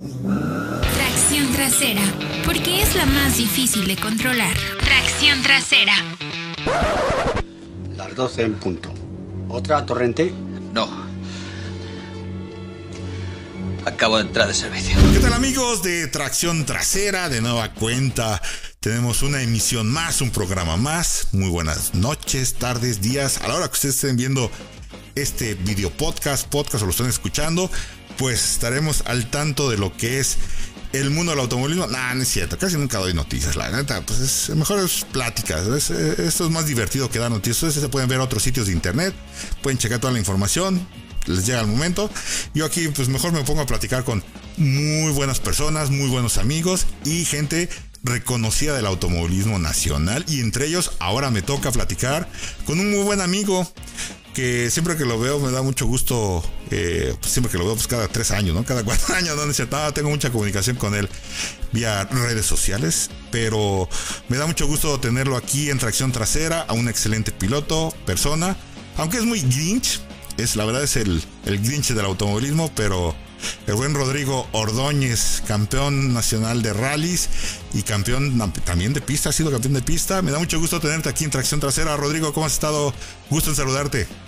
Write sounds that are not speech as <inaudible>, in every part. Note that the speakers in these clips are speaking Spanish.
Tracción trasera, porque es la más difícil de controlar. Tracción trasera. Las 12 en punto. ¿Otra torrente? No. Acabo de entrar de servicio. ¿Qué tal amigos de Tracción Trasera? De nueva cuenta. Tenemos una emisión más, un programa más. Muy buenas noches, tardes, días. A la hora que ustedes estén viendo este video podcast, podcast o lo están escuchando, pues estaremos al tanto de lo que es el mundo del automovilismo. Nah, no es cierto, casi nunca doy noticias, la neta, pues es mejor es pláticas. esto es más divertido que dar noticias. Ustedes se pueden ver otros sitios de internet, pueden checar toda la información, les llega el momento. Yo aquí, pues mejor me pongo a platicar con muy buenas personas, muy buenos amigos y gente reconocida del automovilismo nacional. Y entre ellos, ahora me toca platicar con un muy buen amigo que siempre que lo veo me da mucho gusto, eh, pues, siempre que lo veo, pues cada tres años, ¿no? Cada <laughs> cuatro años, donde se tengo mucha comunicación con él vía redes sociales, pero me da mucho gusto tenerlo aquí en tracción trasera, a un excelente piloto, persona, aunque es muy grinch, es la verdad es el, el grinch del automovilismo, pero el buen Rodrigo Ordóñez, campeón nacional de rallies y campeón también de pista, ha sido campeón de pista. Me da mucho gusto tenerte aquí en tracción trasera. Rodrigo, ¿cómo has estado? Gusto en saludarte.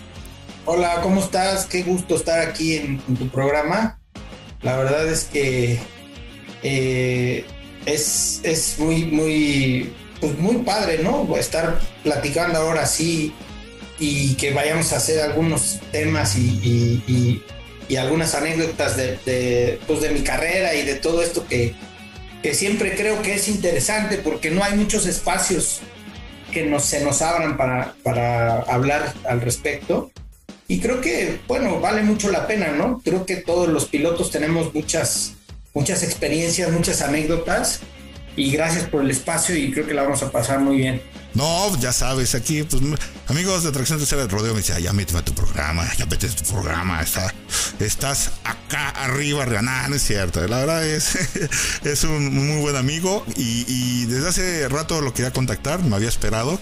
Hola, ¿cómo estás? Qué gusto estar aquí en, tu programa. La verdad es que eh, es, es, muy, muy, pues muy padre, ¿no? Estar platicando ahora sí y que vayamos a hacer algunos temas y, algunas anécdotas de, pues de mi carrera y de todo esto que, que siempre creo que es interesante porque no hay muchos espacios que nos, se nos abran para, para hablar al respecto. Y creo que, bueno, vale mucho la pena, ¿no? Creo que todos los pilotos tenemos muchas, muchas experiencias, muchas anécdotas. Y gracias por el espacio y creo que la vamos a pasar muy bien. No, ya sabes, aquí, pues, amigos de Tracción Tercera del Rodeo me dice, ya méteme a tu programa, ya vete a tu programa, está, estás acá arriba, no, no es cierto, la verdad es, <laughs> es un muy buen amigo y, y desde hace rato lo quería contactar, me había esperado,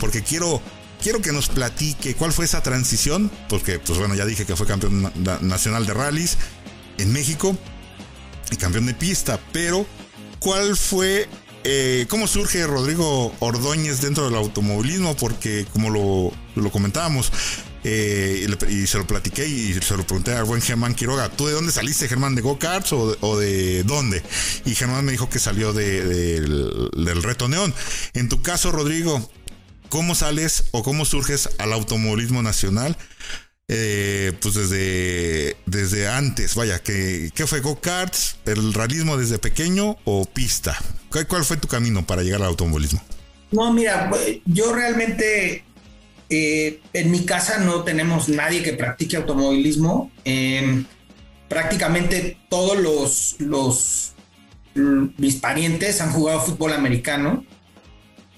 porque quiero quiero que nos platique cuál fue esa transición, porque pues bueno, ya dije que fue campeón nacional de rallies en México y campeón de pista, pero ¿cuál fue, eh, cómo surge Rodrigo Ordóñez dentro del automovilismo? Porque como lo, comentábamos, eh, y, se lo platiqué y se lo pregunté al buen Germán Quiroga, ¿tú de dónde saliste, Germán? ¿De go-karts o, de dónde? Y Germán me dijo que salió del, del Reto Neón. En tu caso, Rodrigo, ¿Cómo sales o cómo surges al automovilismo nacional? Eh, pues desde, desde antes, vaya, ¿qué, qué fue go-karts, el realismo desde pequeño o pista? ¿Cuál, fue tu camino para llegar al automovilismo? No, mira, yo realmente eh, en mi casa no tenemos nadie que practique automovilismo. Em, prácticamente todos los, los mis parientes han jugado fútbol americano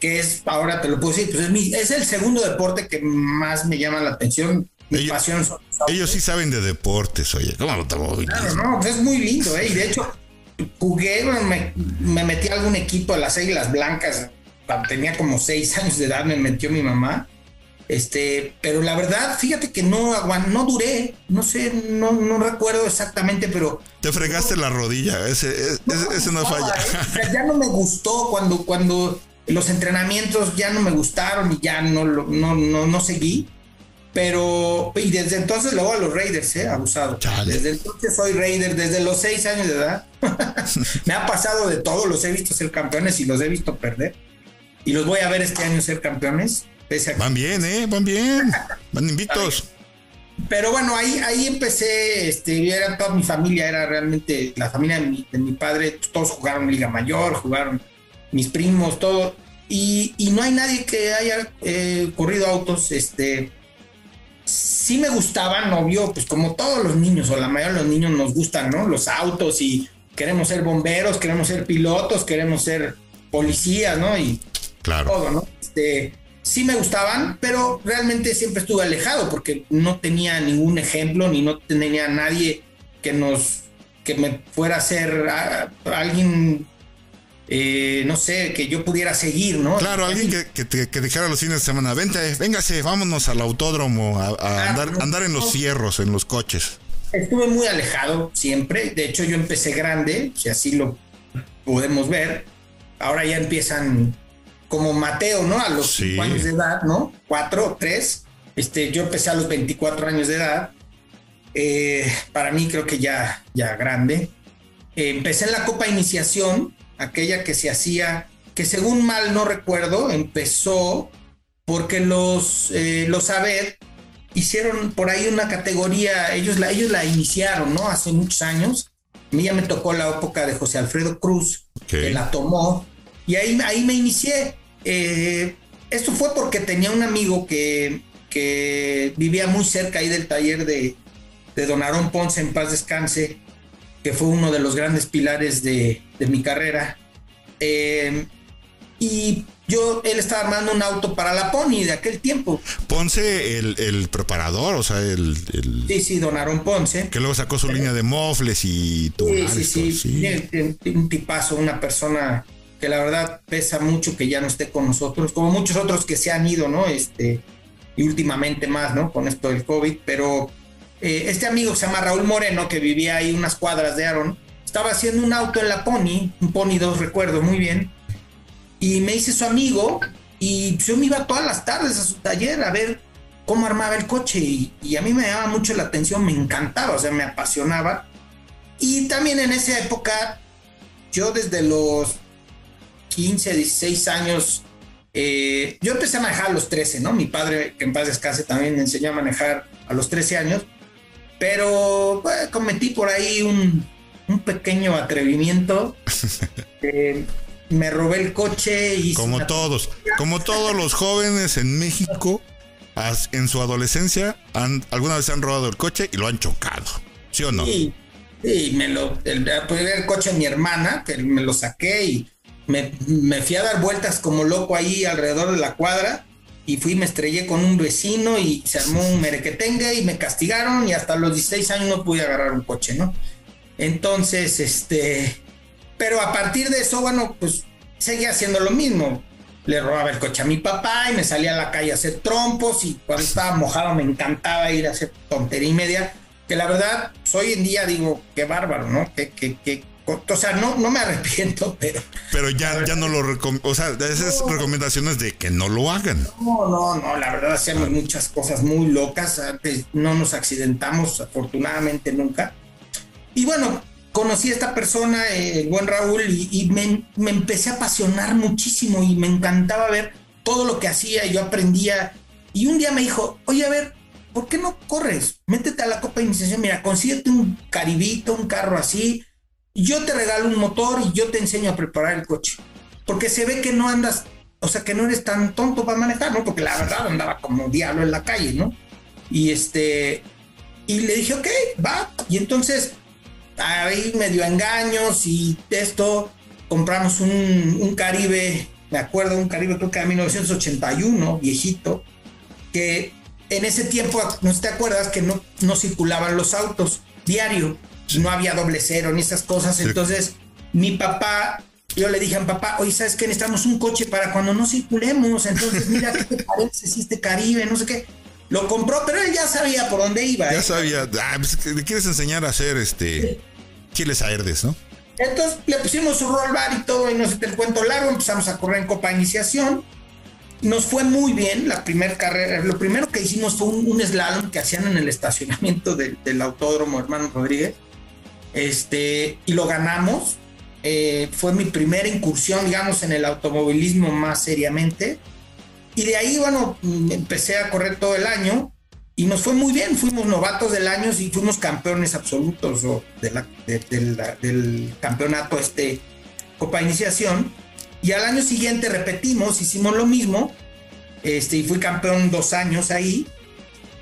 que es, ahora te lo puedo decir, pues es, es el segundo deporte que más me llama la atención. Mi ellos, pasión ellos sí saben de deportes, oye, ¿cómo lo Claro, no, pues es muy lindo, ¿eh? Y de hecho, jugué, me, me metí a algún equipo de las Águilas Blancas, tenía como seis años de edad, me metió mi mamá. Este, pero la verdad, fíjate que no no duré, no sé, no, no recuerdo exactamente, pero. Te fregaste la rodilla, ese, ese, no, falla. ¿eh? <laughs> ya no me gustó cuando, cuando los entrenamientos ya no me gustaron y ya no, no, no, no seguí. Pero, y desde entonces luego a los Raiders, ¿eh? Abusado. Desde entonces soy Raider, desde los seis años de edad. <laughs> me ha pasado de todo, los he visto ser campeones y los he visto perder. Y los voy a ver este año ser campeones. Van bien, ¿eh? Van bien. Van invictos. <laughs> Pero bueno, ahí, ahí empecé, este, era toda mi familia, era realmente la familia de mi, de mi padre, todos jugaron Liga Mayor, jugaron mis primos, todo. Y, no hay nadie que haya eh, corrido autos. Este, sí me gustaban, obvio, pues como todos los niños, o la mayoría de los niños nos gustan, ¿no? Los autos y queremos ser bomberos, queremos ser pilotos, queremos ser policías, ¿no? Y claro. todo, ¿no? Este, sí me gustaban, pero realmente siempre estuve alejado porque no tenía ningún ejemplo ni no tenía nadie que nos que me fuera a ser alguien eh, no sé, que yo pudiera seguir, ¿no? Claro, alguien que, que, dijera los fines de semana, vente, véngase, vámonos al autódromo a, andar, andar en los fierros, en los coches. Estuve muy alejado siempre. De hecho, yo empecé grande, si así lo podemos ver. Ahora ya empiezan como Mateo, ¿no? A los Sí. 5 años de edad, ¿no? 4, 3. Este, yo empecé a los 24 años de edad. Eh, para mí creo que ya, ya grande. Eh, empecé en la Copa Iniciación, aquella que se hacía, que según mal no recuerdo, empezó porque los, eh, los ABED hicieron por ahí una categoría, ellos la, ellos la iniciaron, ¿no? Hace muchos años. A mí ya me tocó la época de José Alfredo Cruz, que la tomó, y ahí, ahí me inicié. Eh, esto fue porque tenía un amigo que, que vivía muy cerca ahí del taller de, de Don Aarón Ponce, en paz descanse, que fue uno de los grandes pilares de, de mi carrera. Eh, y yo, él estaba armando un auto para la Pony de aquel tiempo. Ponce, el, el preparador, o sea, el, el- Sí, sí, Don Aarón Ponce. que luego sacó su línea de mofles y Sí, tubulares, sí, sí, todo, sí. Tiene Un tipazo, una persona que la verdad pesa mucho que ya no esté con nosotros, como muchos otros que se han ido, ¿no? Este, y últimamente más, ¿no? Con esto del COVID, pero eh, este amigo que se llama Raúl Moreno, que vivía ahí unas cuadras de Aaron, estaba haciendo un auto en la Pony, un Pony 2, recuerdo muy bien, y me hice su amigo, y yo me iba todas las tardes a su taller a ver cómo armaba el coche, y, a mí me llamaba mucho la atención, me encantaba, o sea, me apasionaba. Y también en esa época, yo desde los 15, 16 años, eh, yo empecé a manejar a los 13, ¿no? Mi padre, que en paz descanse, también me enseñó a manejar a los 13 años, pero pues, cometí por ahí un, un pequeño atrevimiento. <laughs> Eh, me robé el coche y... Como todos, como todos los jóvenes en México, en su adolescencia, han, alguna vez han robado el coche y lo han chocado. ¿Sí o no? Sí, sí, me lo, el, pues, era el coche de mi hermana, que me lo saqué y me, me fui a dar vueltas como loco ahí alrededor de la cuadra y fui, me estrellé con un vecino y se armó un merequetengue y me castigaron y hasta los 16 años no pude agarrar un coche, ¿no? Entonces, este, pero a partir de eso, bueno, pues seguía haciendo lo mismo. Le robaba el coche a mi papá y me salía a la calle a hacer trompos y cuando estaba mojado me encantaba ir a hacer tontería y media. Que la verdad, pues, hoy en día digo, qué bárbaro, ¿no? Que, que, que, o sea, no, no me arrepiento, <laughs> pero Pero ya, ya no lo recomiendo. O sea, esas recomendaciones de que no lo hagan. no, no, no, la verdad hacíamos muchas cosas muy locas. Antes no nos accidentamos, afortunadamente nunca. Y bueno, conocí a esta persona, eh, el buen Raúl, y, y me, me empecé a apasionar muchísimo y me encantaba ver todo lo que hacía y yo aprendía. Y un día me dijo, oye, a ver, ¿por qué no corres? Métete a la Copa de Iniciación, mira, consíguete un caribito, un carro así, yo te regalo un motor y yo te enseño a preparar el coche. Porque se ve que no andas, o sea, que no eres tan tonto para manejar, ¿no? Porque la verdad andaba como diablo en la calle, ¿no? Y este, y le dije, ok, va. Y entonces, ahí medio engaños y esto, compramos un, un Caribe, me acuerdo, un Caribe creo que de 1981, viejito, que en ese tiempo, no te acuerdas, que no, no circulaban los autos diario, no había doble cero ni esas cosas. Entonces, mi papá, yo le dije a mi papá, oye, ¿sabes qué? Necesitamos un coche para cuando no circulemos. Entonces, <laughs> mira, ¿qué te parece si este Caribe, no sé qué? Lo compró, pero él ya sabía por dónde iba. Ya ¿eh? sabía. Ah, pues, le quieres enseñar a hacer este chiles a herdes, ¿no? Entonces le pusimos su roll bar y todo, y no sé, te cuento largo, empezamos a correr en Copa Iniciación. Nos fue muy bien la primera carrera. Lo primero que hicimos fue un, un slalom que hacían en el estacionamiento del autódromo Hermano Rodríguez. Este, y lo ganamos. Eh, fue mi primera incursión, digamos, en el automovilismo más seriamente. Y de ahí, bueno, mm, empecé a correr todo el año y nos fue muy bien. Fuimos novatos del año y fuimos campeones absolutos del campeonato este Copa Iniciación. Y al año siguiente repetimos, hicimos lo mismo. Este, y fui campeón dos años ahí.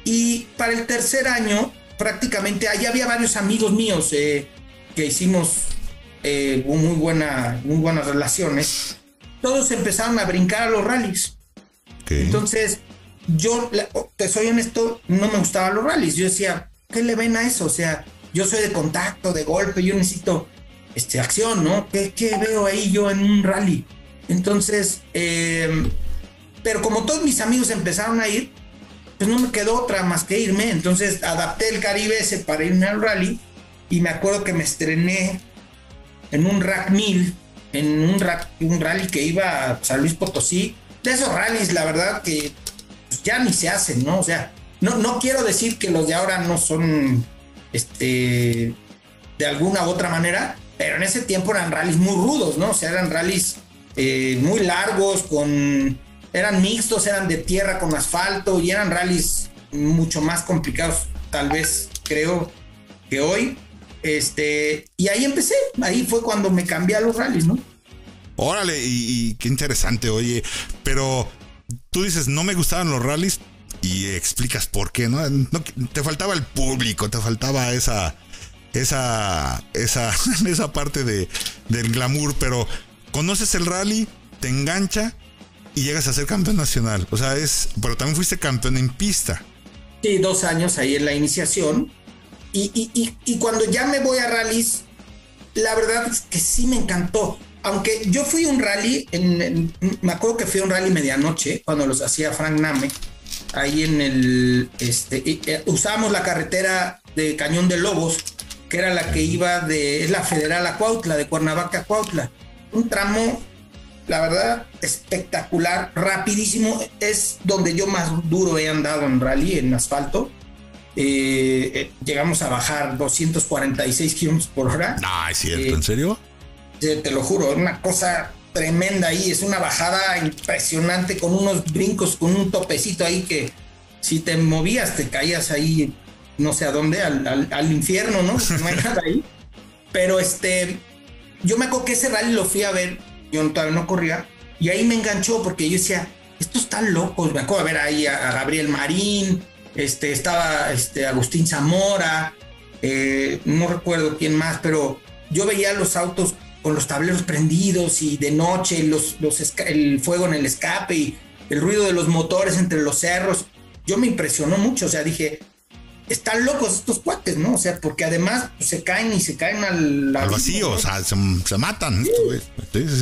Y para el tercer año, prácticamente, allá había varios amigos míos eh, que hicimos eh, muy, buena, muy buenas relaciones. Todos empezaron a brincar a los rallies. Entonces, yo, la- te soy honesto, no me gustaban los rallies. Yo decía, ¿qué le ven a eso? O sea, yo soy de contacto, de golpe, yo necesito este, acción, ¿no? ¿Qué, qué veo ahí yo en un rally? Entonces, eh, pero como todos mis amigos empezaron a ir, no me quedó otra más que irme. Entonces adapté el Caribe ese para irme al rally y me acuerdo que me estrené en un Rack 1000, en un, un rally que iba a San Luis Potosí. De esos rallies, la verdad que ya ni se hacen, ¿no? O sea, no, no quiero decir que los de ahora no son, este, de alguna u otra manera, pero en ese tiempo eran rallies muy rudos, ¿no? O sea, eran rallies eh, muy largos, con eran mixtos, eran de tierra con asfalto y eran rallies mucho más complicados, tal vez creo que hoy. Este, y ahí empecé, ahí fue cuando me cambié a los rallies, ¿no? Órale, y, qué interesante, oye, pero tú dices, no me gustaban los rallies y explicas por qué, ¿no? te faltaba el público, te faltaba esa, esa, esa, <laughs> esa parte de, del glamour, pero conoces el rally, te engancha y llegas a ser campeón nacional. O sea, es, pero también fuiste campeón en pista. Sí, dos años ahí en la iniciación. Y, y, y, cuando ya me voy a rallies, la verdad es que sí me encantó. Aunque yo fui un rally, en, me acuerdo que fui a un rally medianoche, cuando los hacía Frank Name, ahí en el, este, eh, usábamos la carretera de Cañón de Lobos, que era la que iba de, es la federal a Cuautla, de Cuernavaca a Cuautla. Un tramo la verdad, espectacular, rapidísimo. Es donde yo más duro he andado en rally, en asfalto. Eh, eh, llegamos a bajar 246 kilómetros por hora. Ah, es cierto, ¿en serio? Te lo juro, es una cosa tremenda ahí. Es una bajada impresionante con unos brincos, con un topecito ahí que si te movías te caías ahí, no sé a dónde, al, al infierno, ¿no? No hay <laughs> nada ahí. Pero este, yo me acuerdo que ese rally lo fui a ver yo todavía no corría, y ahí me enganchó porque yo decía, estos están locos, me acuerdo ver ahí a, Gabriel Marín, este, estaba este, Agustín Zamora, eh, no recuerdo quién más, pero yo veía los autos con los tableros prendidos y de noche los, los el fuego en el escape y el ruido de los motores entre los cerros. Yo me impresionó mucho, o sea, dije, están locos estos cuates, ¿no? O sea, porque además pues, se caen y se caen al, al vacío, o sea, se, matan.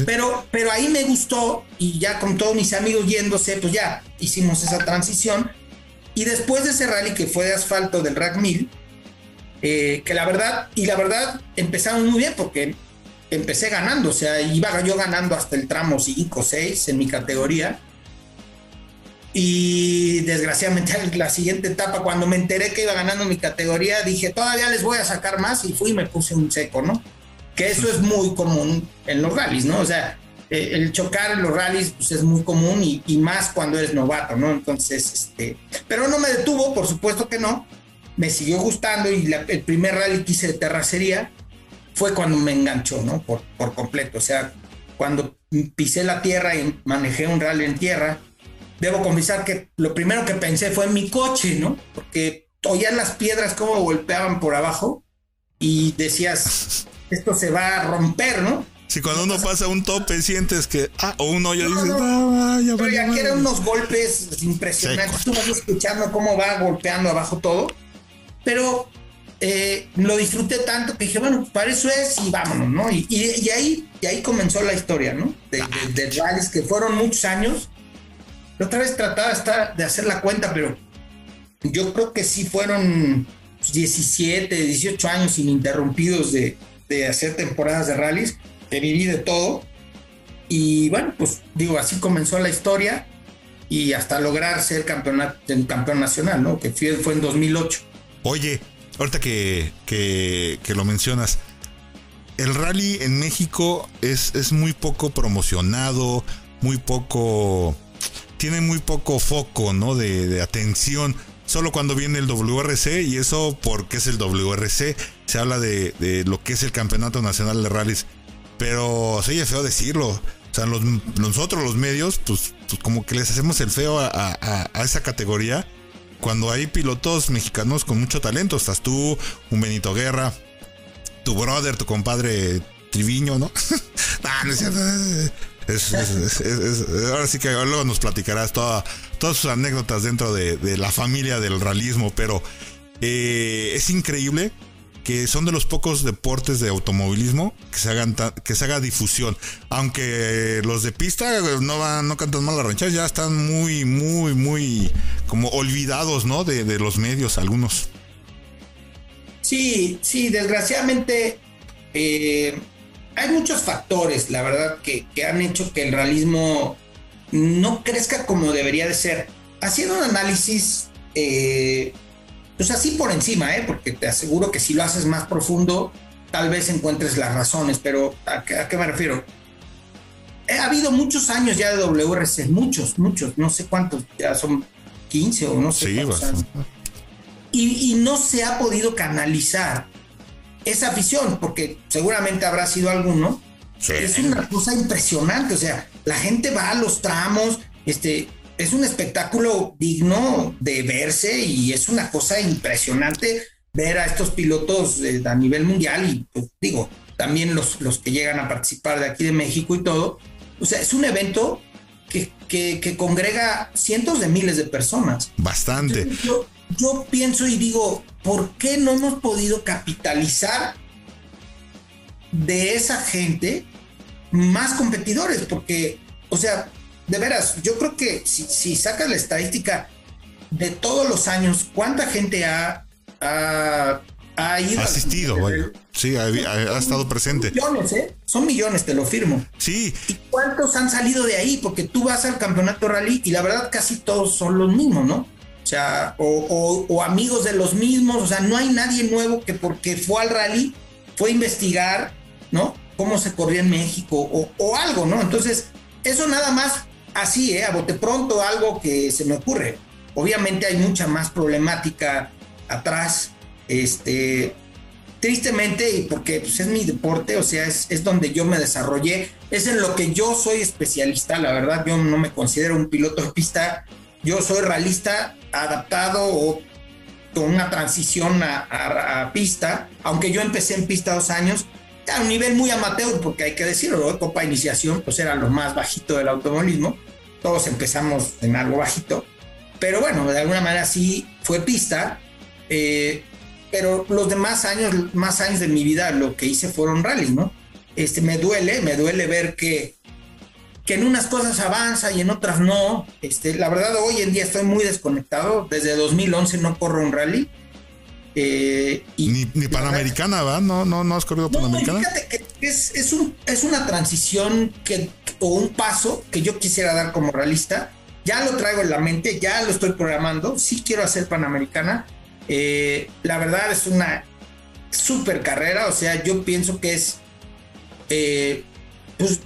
Pero, pero ahí me gustó y ya con todos mis amigos yéndose, pues ya hicimos esa transición. Y después de ese rally que fue de asfalto del Rack 1000, eh, que la verdad, y la verdad empezamos muy bien porque empecé ganando, o sea, iba yo ganando hasta el tramo 5, 6 en mi categoría y desgraciadamente la siguiente etapa, cuando me enteré que iba ganando mi categoría, dije, todavía les voy a sacar más y fui y me puse un seco, ¿no? Que eso es muy común en los rallies, ¿no? O sea, eh, el chocar en los rallies pues, es muy común y, más cuando eres novato, ¿no? Entonces, este, pero no me detuvo, por supuesto que no. Me siguió gustando y el primer rally que hice de terracería fue cuando me enganchó, ¿no? Por, por completo. O sea, cuando pisé la tierra y manejé un rally en tierra, debo confesar que lo primero que pensé fue en mi coche, ¿no? Porque oías las piedras como golpeaban por abajo y decías, esto se va a romper, ¿no? Si cuando uno pasa un tope sientes que, ah, o un hoyo dices, ah, ya Pero ya eran unos golpes impresionantes. Tú vas escuchando cómo va golpeando abajo todo. Pero eh, lo disfruté tanto que dije, bueno, para eso es y vámonos, ¿no? Y, ahí, y ahí comenzó la historia, ¿no? De, de, de rallies que fueron muchos años otra vez trataba de hacer la cuenta, pero yo creo que sí fueron 17, 18 años ininterrumpidos de, hacer temporadas de rallies, que viví de todo. Y bueno, pues digo, así comenzó la historia y hasta lograr ser campeonato, campeón nacional, ¿no? Que fue, fue en 2008. Oye, ahorita que, que, lo mencionas, el rally en México es, es muy poco promocionado, muy poco tiene muy poco foco, ¿no? De, atención. Solo cuando viene el WRC, y eso porque es el WRC, se habla de, lo que es el Campeonato Nacional de Rallys. Pero sí, feo decirlo. O sea, nosotros los medios, pues, pues, como que les hacemos el feo a, esa categoría. Cuando hay pilotos mexicanos con mucho talento, estás tú, un Benito Guerra, tu brother, tu compadre Triviño, ¿no? <laughs> ah, no es. Es, ahora sí que luego nos platicarás todas sus anécdotas dentro de, la familia del realismo, pero eh, es increíble que son de los pocos deportes de automovilismo que se hagan que se haga difusión. Aunque los de pista no van, no cantan mal la ranchera, ya están muy, muy, muy como olvidados, ¿no? De, de los medios, algunos. Sí, sí, desgraciadamente eh, hay muchos factores, la verdad, que, que, han hecho que el realismo no crezca como debería de ser. Haciendo un análisis, eh, pues así por encima, ¿eh? porque te aseguro que si lo haces más profundo, tal vez encuentres las razones, pero ¿a qué, a qué me refiero? Ha habido muchos años ya de WRC, muchos, muchos, no sé cuántos, ya son 15 o no sé sí, cuántos años. Y, y no se ha podido canalizar esa afición, porque seguramente habrá sido alguno. Sí. Es una cosa impresionante, o sea, la gente va a los tramos, este, es un espectáculo digno de verse y es una cosa impresionante ver a estos pilotos eh, a nivel mundial y pues, digo, también los, los que llegan a participar de aquí de México y todo. O sea, es un evento que, que, que congrega cientos de miles de personas. Bastante. Yo, yo pienso y digo, ¿por qué no hemos podido capitalizar de esa gente más competidores? Porque, o sea, de veras, yo creo que si, si sacas la estadística de todos los años, ¿cuánta gente ha, ha, ha ido? Ha asistido, vaya. Sí, ha, estado presente. Son millones, ¿eh? Son millones, te lo firmo. Sí. ¿Y cuántos han salido de ahí? Porque tú vas al campeonato rally y la verdad casi todos son los mismos, ¿no? O sea, o, amigos de los mismos, o sea, no hay nadie nuevo que porque fue al rally, fue a investigar, ¿no? Cómo se corría en México o, o algo, ¿no? Entonces, eso nada más así, ¿eh? A bote pronto, algo que se me ocurre. Obviamente hay mucha más problemática atrás, este, tristemente, y porque pues, es mi deporte, o sea, es, es donde yo me desarrollé, es en lo que yo soy especialista, la verdad, yo no me considero un piloto de pista, yo soy realista adaptado o con una transición a, pista, aunque yo empecé en pista dos años, a un nivel muy amateur, porque hay que decirlo. Copa Iniciación, pues era lo más bajito del automovilismo, todos empezamos en algo bajito, pero bueno, de alguna manera sí fue pista, eh, pero los demás años, más años de mi vida, lo que hice fueron rally, ¿no? Este, me duele, me duele ver que que en unas cosas avanza y en otras no. Este, la verdad, hoy en día estoy muy desconectado. Desde 2011 no corro un rally. Eh, y ni, ni Panamericana, ¿va? ¿No, no, no has corrido no, Panamericana? Fíjate que es, es, un, es una transición que, o un paso que yo quisiera dar como realista. Ya lo traigo en la mente, ya lo estoy programando. Sí quiero hacer Panamericana. Eh, la verdad es una super carrera. O sea, yo pienso que es. Eh, pues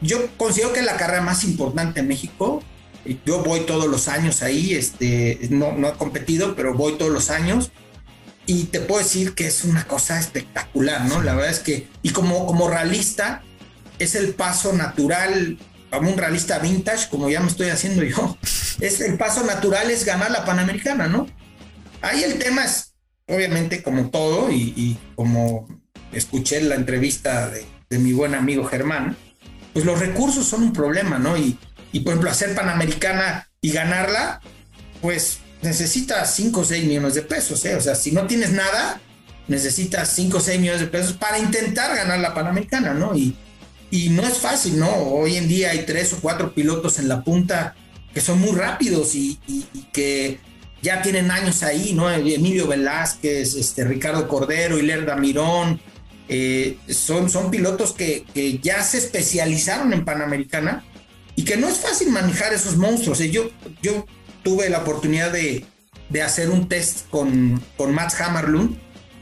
yo considero que es la carrera más importante en México. Yo voy todos los años ahí, este, no, no he competido, pero voy todos los años. Y te puedo decir que es una cosa espectacular, ¿no? La verdad es que, y como, como realista, es el paso natural, como un realista vintage, como ya me estoy haciendo yo, <laughs> es el paso natural es ganar la Panamericana, ¿no? Ahí el tema es, obviamente, como todo, y, y como escuché en la entrevista de, de mi buen amigo Germán, pues los recursos son un problema, ¿no? Y, y por ejemplo, hacer Panamericana y ganarla, pues necesitas 5 o 6 millones de pesos, ¿eh? O sea, si no tienes nada, necesitas 5 o 6 millones de pesos para intentar ganar la Panamericana, ¿no? Y, y no es fácil, ¿no? Hoy en día hay 3 o 4 pilotos en la punta que son muy rápidos y, y, y que ya tienen años ahí, ¿no? Emilio Velázquez, este, Ricardo Cordero, Hilerda Mirón, eh, son, son pilotos que, que, ya se especializaron en Panamericana y que no es fácil manejar esos monstruos. Eh, yo, yo tuve la oportunidad de, de hacer un test con, con Max Hammerlund,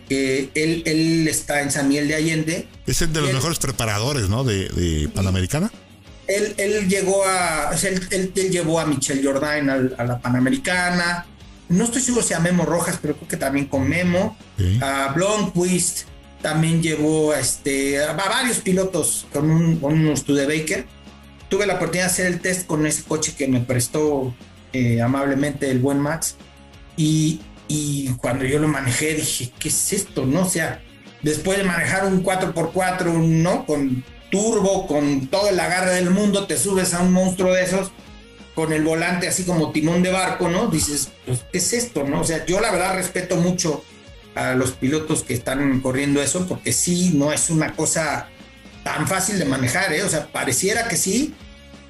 que él, él, está en San Miguel de Allende. Es el de los él, mejores preparadores, ¿no? De, de Panamericana. Él, él, llegó a, él, él, él llevó a Michelle Jordain a, a, la Panamericana. No estoy seguro si a Memo Rojas, pero creo que también con Memo. Sí. A Blomqvist también llevó a, este, a varios pilotos con un, con un Studebaker. Tuve la oportunidad de hacer el test con ese coche que me prestó eh, amablemente el buen Max. Y, y, cuando yo lo manejé dije, ¿qué es esto? ¿No? O sea, después de manejar un 4x4, ¿no? Con turbo, con todo el agarre del mundo, te subes a un monstruo de esos con el volante así como timón de barco, ¿no? Dices, pues, ¿qué es esto? ¿No? O sea, yo la verdad respeto mucho a los pilotos que están corriendo eso, porque sí, no es una cosa tan fácil de manejar, ¿eh? O sea, pareciera que sí,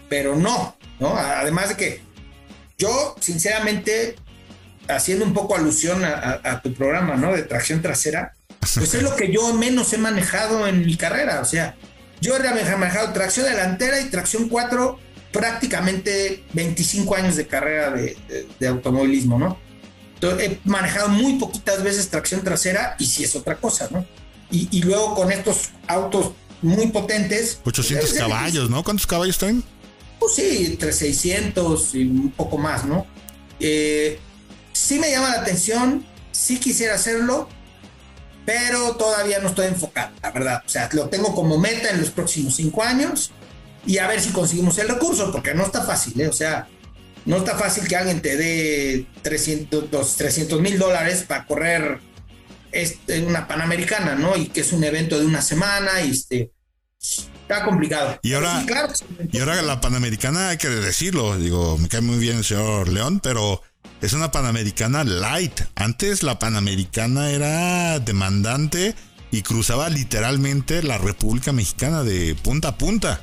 pero no, ¿no? Además de que yo, sinceramente, haciendo un poco alusión a, tu programa, ¿no? De tracción trasera, pues es lo que yo menos he manejado en mi carrera. O sea, yo he manejado tracción delantera y tracción 4 prácticamente 25 años de carrera de, automovilismo, ¿no? He manejado muy poquitas veces tracción trasera y sí es otra cosa, ¿no? Y, luego con estos autos muy potentes. 800 pues, caballos, ¿no? ¿Cuántos caballos traen? Pues sí, entre 600 y un poco más, ¿no? Eh, sí me llama la atención, sí quisiera hacerlo, pero todavía no estoy enfocado, la verdad. O sea, lo tengo como meta en los próximos cinco años y a ver si conseguimos el recurso, porque no está fácil, ¿eh? O sea, no está fácil que alguien te dé 300 mil dólares para correr este, una Panamericana, ¿no? Y que es un evento de una semana y este. Está complicado. Y ahora, y ahora la Panamericana, hay que decirlo, digo, me cae muy bien el señor León, pero es una Panamericana light. Antes la Panamericana era demandante y cruzaba literalmente la República Mexicana de punta a punta,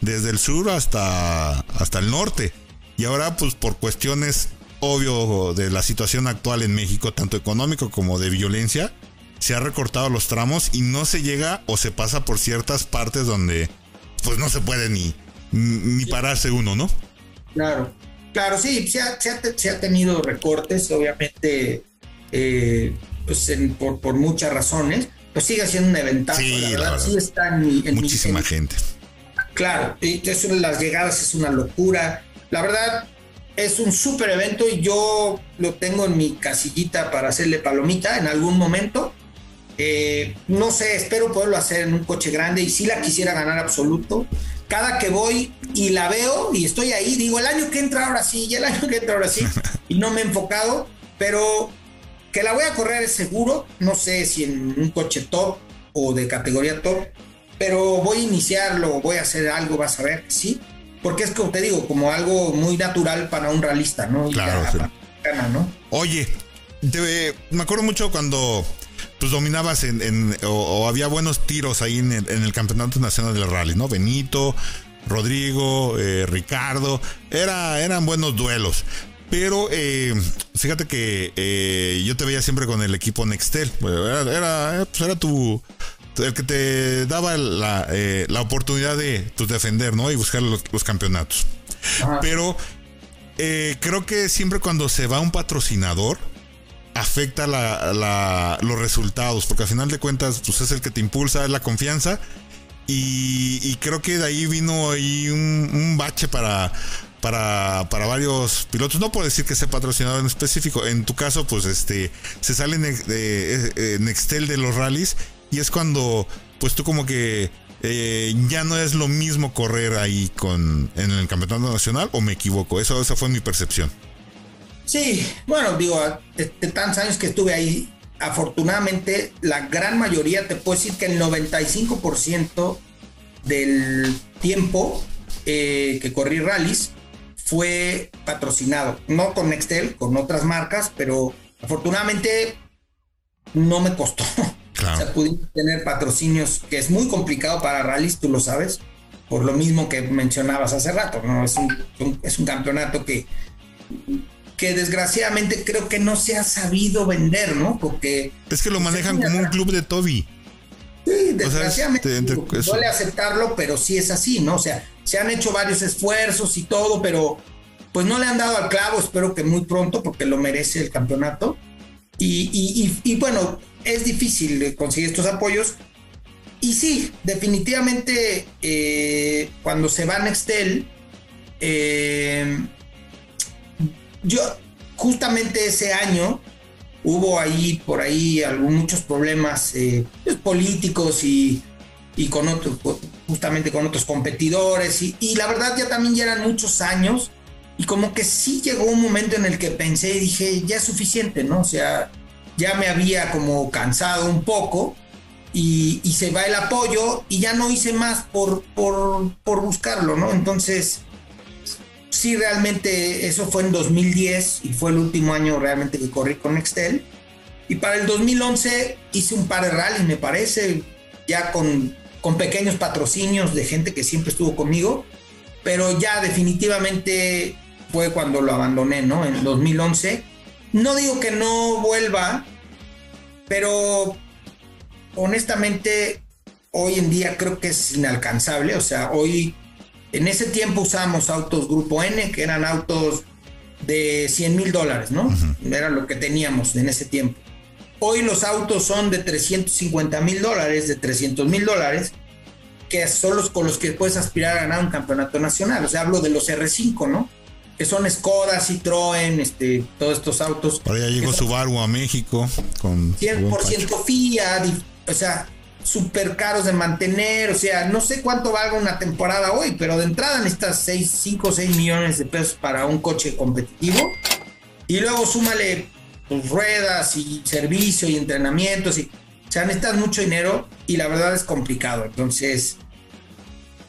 desde el sur hasta, hasta el norte. Y ahora, pues por cuestiones obvio de la situación actual en México, tanto económico como de violencia, se ha recortado los tramos y no se llega o se pasa por ciertas partes donde pues no se puede ni, ni pararse uno, ¿no? Claro. Claro, sí, se ha, tenido recortes, obviamente, eh, pues por, muchas razones, pues sigue siendo un eventazo, sí, la verdad, sí está en, Muchísima gente. Claro, y eso, las llegadas es una locura. La verdad, es un súper evento y yo lo tengo en mi casillita para hacerle palomita en algún momento. Eh, no sé, espero poderlo hacer en un coche grande y si la quisiera ganar absoluto. Cada que voy y la veo y estoy ahí, digo, el año que entra ahora sí, y el año que entra ahora sí, <laughs> y no me he enfocado, pero que la voy a correr es seguro, no sé si en un coche top o de categoría top, pero voy a iniciarlo, voy a hacer algo, vas a ver, sí, porque es como te digo, como algo muy natural para un realista, ¿no? Claro, ¿no? Oye, me acuerdo mucho cuando pues dominabas en, o, había buenos tiros ahí en el, Campeonato Nacional del Rally, ¿no? Benito, Rodrigo, eh, Ricardo, era, eran buenos duelos. Pero eh, fíjate que eh, yo te veía siempre con el equipo Nextel. Era, pues era tu, el que te daba la, la oportunidad de pues, defender, ¿no? Y buscar los, campeonatos. Pero creo que siempre cuando se va un patrocinador, afecta los resultados, porque al final de cuentas, pues es el que te impulsa, es la confianza. Y, creo que de ahí vino ahí un, bache para, para, para, varios pilotos. No puedo decir que sea patrocinador en específico. En tu caso, pues este se sale Nextel de los rallies. Y es cuando, pues tú como que eh, ya no es lo mismo correr ahí con en el campeonato nacional. ¿O me equivoco? Eso, esa fue mi percepción. Sí, bueno, digo, de, tantos años que estuve ahí, afortunadamente la gran mayoría, te puedo decir que el 95% del tiempo eh, que corrí rallies fue patrocinado, no con Nextel, con otras marcas, pero afortunadamente no me costó. O sea, pudimos tener patrocinios, que es muy complicado para rallies, tú lo sabes, por lo mismo que mencionabas hace rato, ¿no? Es un, es un campeonato que que desgraciadamente creo que no se ha sabido vender, ¿no? Porque... Es que lo manejan como un club de Toby. Sí, desgraciadamente duele aceptarlo, pero sí es así, ¿no? O sea, se han hecho varios esfuerzos y todo, pero pues no le han dado al clavo, espero que muy pronto, porque lo merece el campeonato. Y, bueno, es difícil conseguir estos apoyos. Y sí, definitivamente eh, cuando se va Nextel, eh, yo, justamente ese año, hubo ahí, por ahí, algún, muchos problemas eh, pues, políticos y, con otros, justamente con otros competidores. Y, la verdad, ya también ya eran muchos años. Y como que sí llegó un momento en el que pensé y dije, ya es suficiente, ¿no? O sea, ya me había como cansado un poco. Y, se va el apoyo y ya no hice más por, por, por buscarlo, ¿no? Entonces, sí, realmente eso fue en 2010 y fue el último año realmente que corrí con Nextel. Y para el 2011 hice un par de rallies, me parece, ya con, con pequeños patrocinios de gente que siempre estuvo conmigo, pero ya definitivamente fue cuando lo abandoné, ¿no? En 2011. No digo que no vuelva, pero honestamente hoy en día creo que es inalcanzable. O sea, hoy, en ese tiempo usábamos autos Grupo N, que eran autos de 100 mil dólares, ¿no? Era lo que teníamos en ese tiempo. Hoy los autos son de 350 mil dólares, de 300 mil dólares, que son los con los que puedes aspirar a ganar un campeonato nacional. O sea, hablo de los R5, ¿no? Que son Skoda, Citroën, este, todos estos autos. Ahora ya llegó Subaru a México con 100% Fiat, o sea, súper caros de mantener, o sea, no sé cuánto valga una temporada hoy, pero de entrada necesitas 6, 5 o 6 millones de pesos para un coche competitivo. Y luego súmale pues, ruedas y servicio y entrenamientos. Y, o sea, necesitas mucho dinero y la verdad es complicado. Entonces,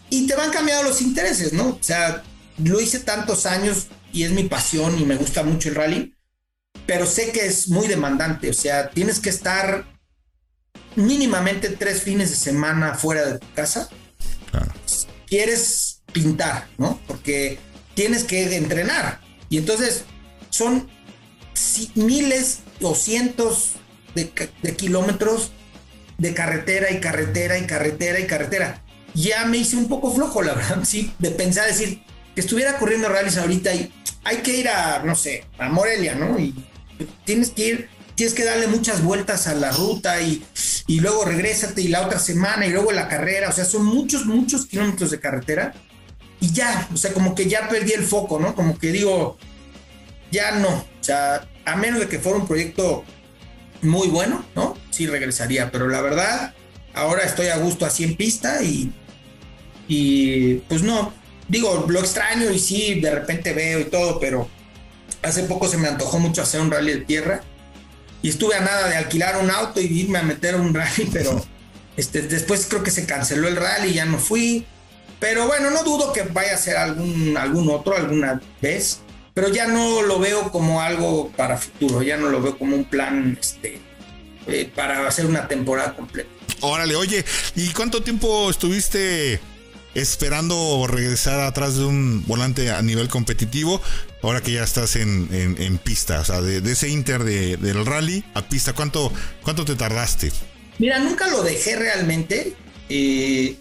y te van cambiando los intereses, ¿no? O sea, lo hice tantos años y es mi pasión y me gusta mucho el rally, pero sé que es muy demandante. O sea, tienes que estar mínimamente tres fines de semana fuera de tu casa. Quieres pintar, ¿no? Porque tienes que entrenar. Y entonces son miles o cientos de, kilómetros de carretera y carretera y carretera y carretera. Ya me hice un poco flojo, la verdad, <laughs> sí, de pensar, decir, que estuviera corriendo rallies ahorita y hay que ir a, no sé, a Morelia, ¿no? Y tienes que ir tienes que darle muchas vueltas a la ruta y, y luego regrésate y la otra semana y luego la carrera, o sea, son muchos, muchos kilómetros de carretera y ya, o sea, como que ya perdí el foco, ¿no? Como que digo, ya no, o sea, a menos de que fuera un proyecto muy bueno, ¿no? Sí regresaría, pero la verdad, ahora estoy a gusto así en pista y, y pues no, digo, lo extraño y sí, de repente veo y todo, pero hace poco se me antojó mucho hacer un rally de tierra y estuve a nada de alquilar un auto y irme a meter un <laughs> rally, pero este, después creo que se canceló el rally, ya no fui. Pero bueno, no dudo que vaya a ser algún, algún otro alguna vez, pero ya no lo veo como algo para futuro, ya no lo veo como un plan este, eh, para hacer una temporada completa. Órale, oye, ¿y cuánto tiempo estuviste esperando regresar atrás de un volante a nivel competitivo, ahora que ya estás en, en, pista, o sea, de, ese inter de, del rally a pista, ¿cuánto, ¿cuánto te tardaste? Mira, nunca lo dejé realmente. Eh,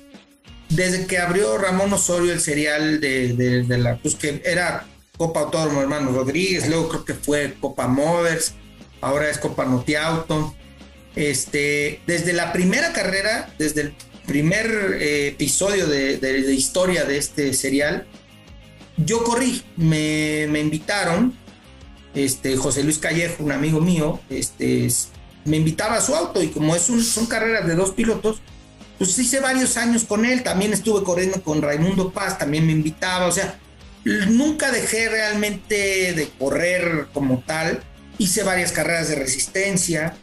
desde que abrió Ramón Osorio el serial de, de, la, pues que era Copa Autódromo Hermano Rodríguez, luego creo que fue Copa Mothers, ahora es Copa Notiauto. Este, desde la primera carrera, desde el primer eh, episodio de, historia de este serial, yo corrí, me, invitaron, este, José Luis Callejo, un amigo mío, este, me invitaba a su auto y como es un, son carreras de dos pilotos, pues hice varios años con él, también estuve corriendo con Raimundo Paz, también me invitaba, o sea, nunca dejé realmente de correr como tal, hice varias carreras de resistencia,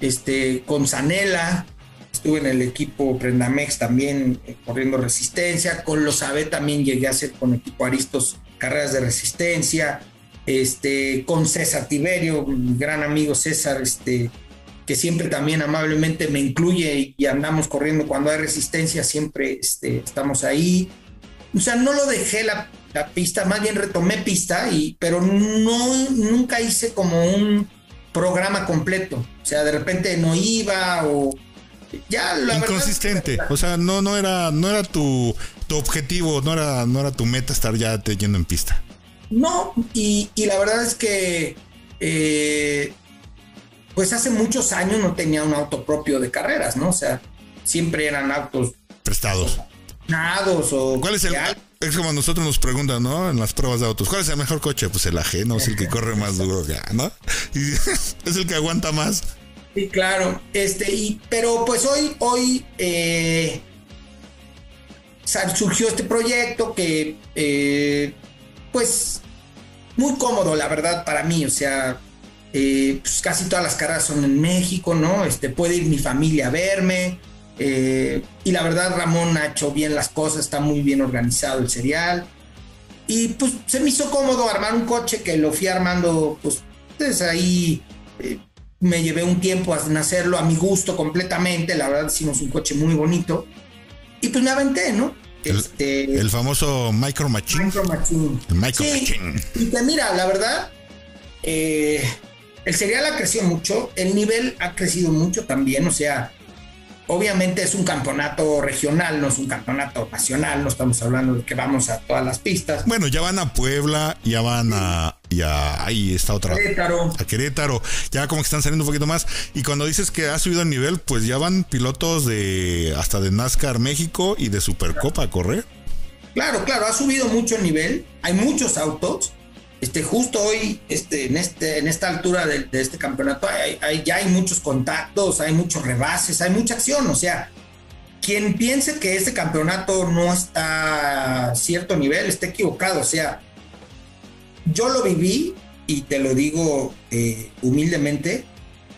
este, con Zanela, estuve en el equipo Prendamex también eh, corriendo resistencia, con los AVE también llegué a hacer con equipo Aristos carreras de resistencia, este, con César Tiberio, mi gran amigo César, este, que siempre también amablemente me incluye y, andamos corriendo cuando hay resistencia, siempre este, estamos ahí. O sea, no lo dejé la, la, pista, más bien retomé pista, y, pero no, nunca hice como un programa completo. O sea, de repente no iba o ya inconsistente o sea no no era no era tu, tu objetivo no era no era tu meta estar ya te yendo en pista no y, la verdad es que eh, pues hace muchos años no tenía un auto propio de carreras no o sea siempre eran autos prestados nados o cuál es el es como nosotros nos preguntan, ¿no? En las pruebas de autos, ¿cuál es el mejor coche? Pues el ajeno, es el que corre más duro, ¿no? Y <laughs> es el que aguanta más. Sí, claro. Este, pero pues hoy, hoy eh, surgió este proyecto que, eh, pues, muy cómodo, la verdad, para mí. O sea, eh, pues casi todas las carreras son en México, ¿no? Este, puede ir mi familia a verme. y la verdad, Ramón ha hecho bien las cosas, está muy bien organizado el serial. Y pues se me hizo cómodo armar un coche que lo fui armando, pues, desde ahí me llevé un tiempo a hacerlo a mi gusto completamente, la verdad hicimos un coche muy bonito y pues me aventé, ¿no? El, este, el famoso Micro Machine. Micro Machine. El Micro Machine. Y que mira, la verdad, eh, el serial ha crecido mucho, el nivel ha crecido mucho también, o sea, obviamente es un campeonato regional, no es un campeonato nacional, no estamos hablando de que vamos a todas las pistas. Bueno, ya van a Puebla, ya van a, ya ahí está otra. Querétaro. A Querétaro, ya como que están saliendo un poquito más. Y cuando dices que ha subido el nivel, pues ya van pilotos de hasta de NASCAR México y de Supercopa a correr. Claro, claro, ha subido mucho el nivel, hay muchos autos este, justo hoy, este, en, este, en esta altura de, este campeonato, hay, ya hay muchos contactos, hay muchos rebases, hay mucha acción. O sea, quien piense que este campeonato no está a cierto nivel, está equivocado. O sea, yo lo viví y te lo digo eh, humildemente.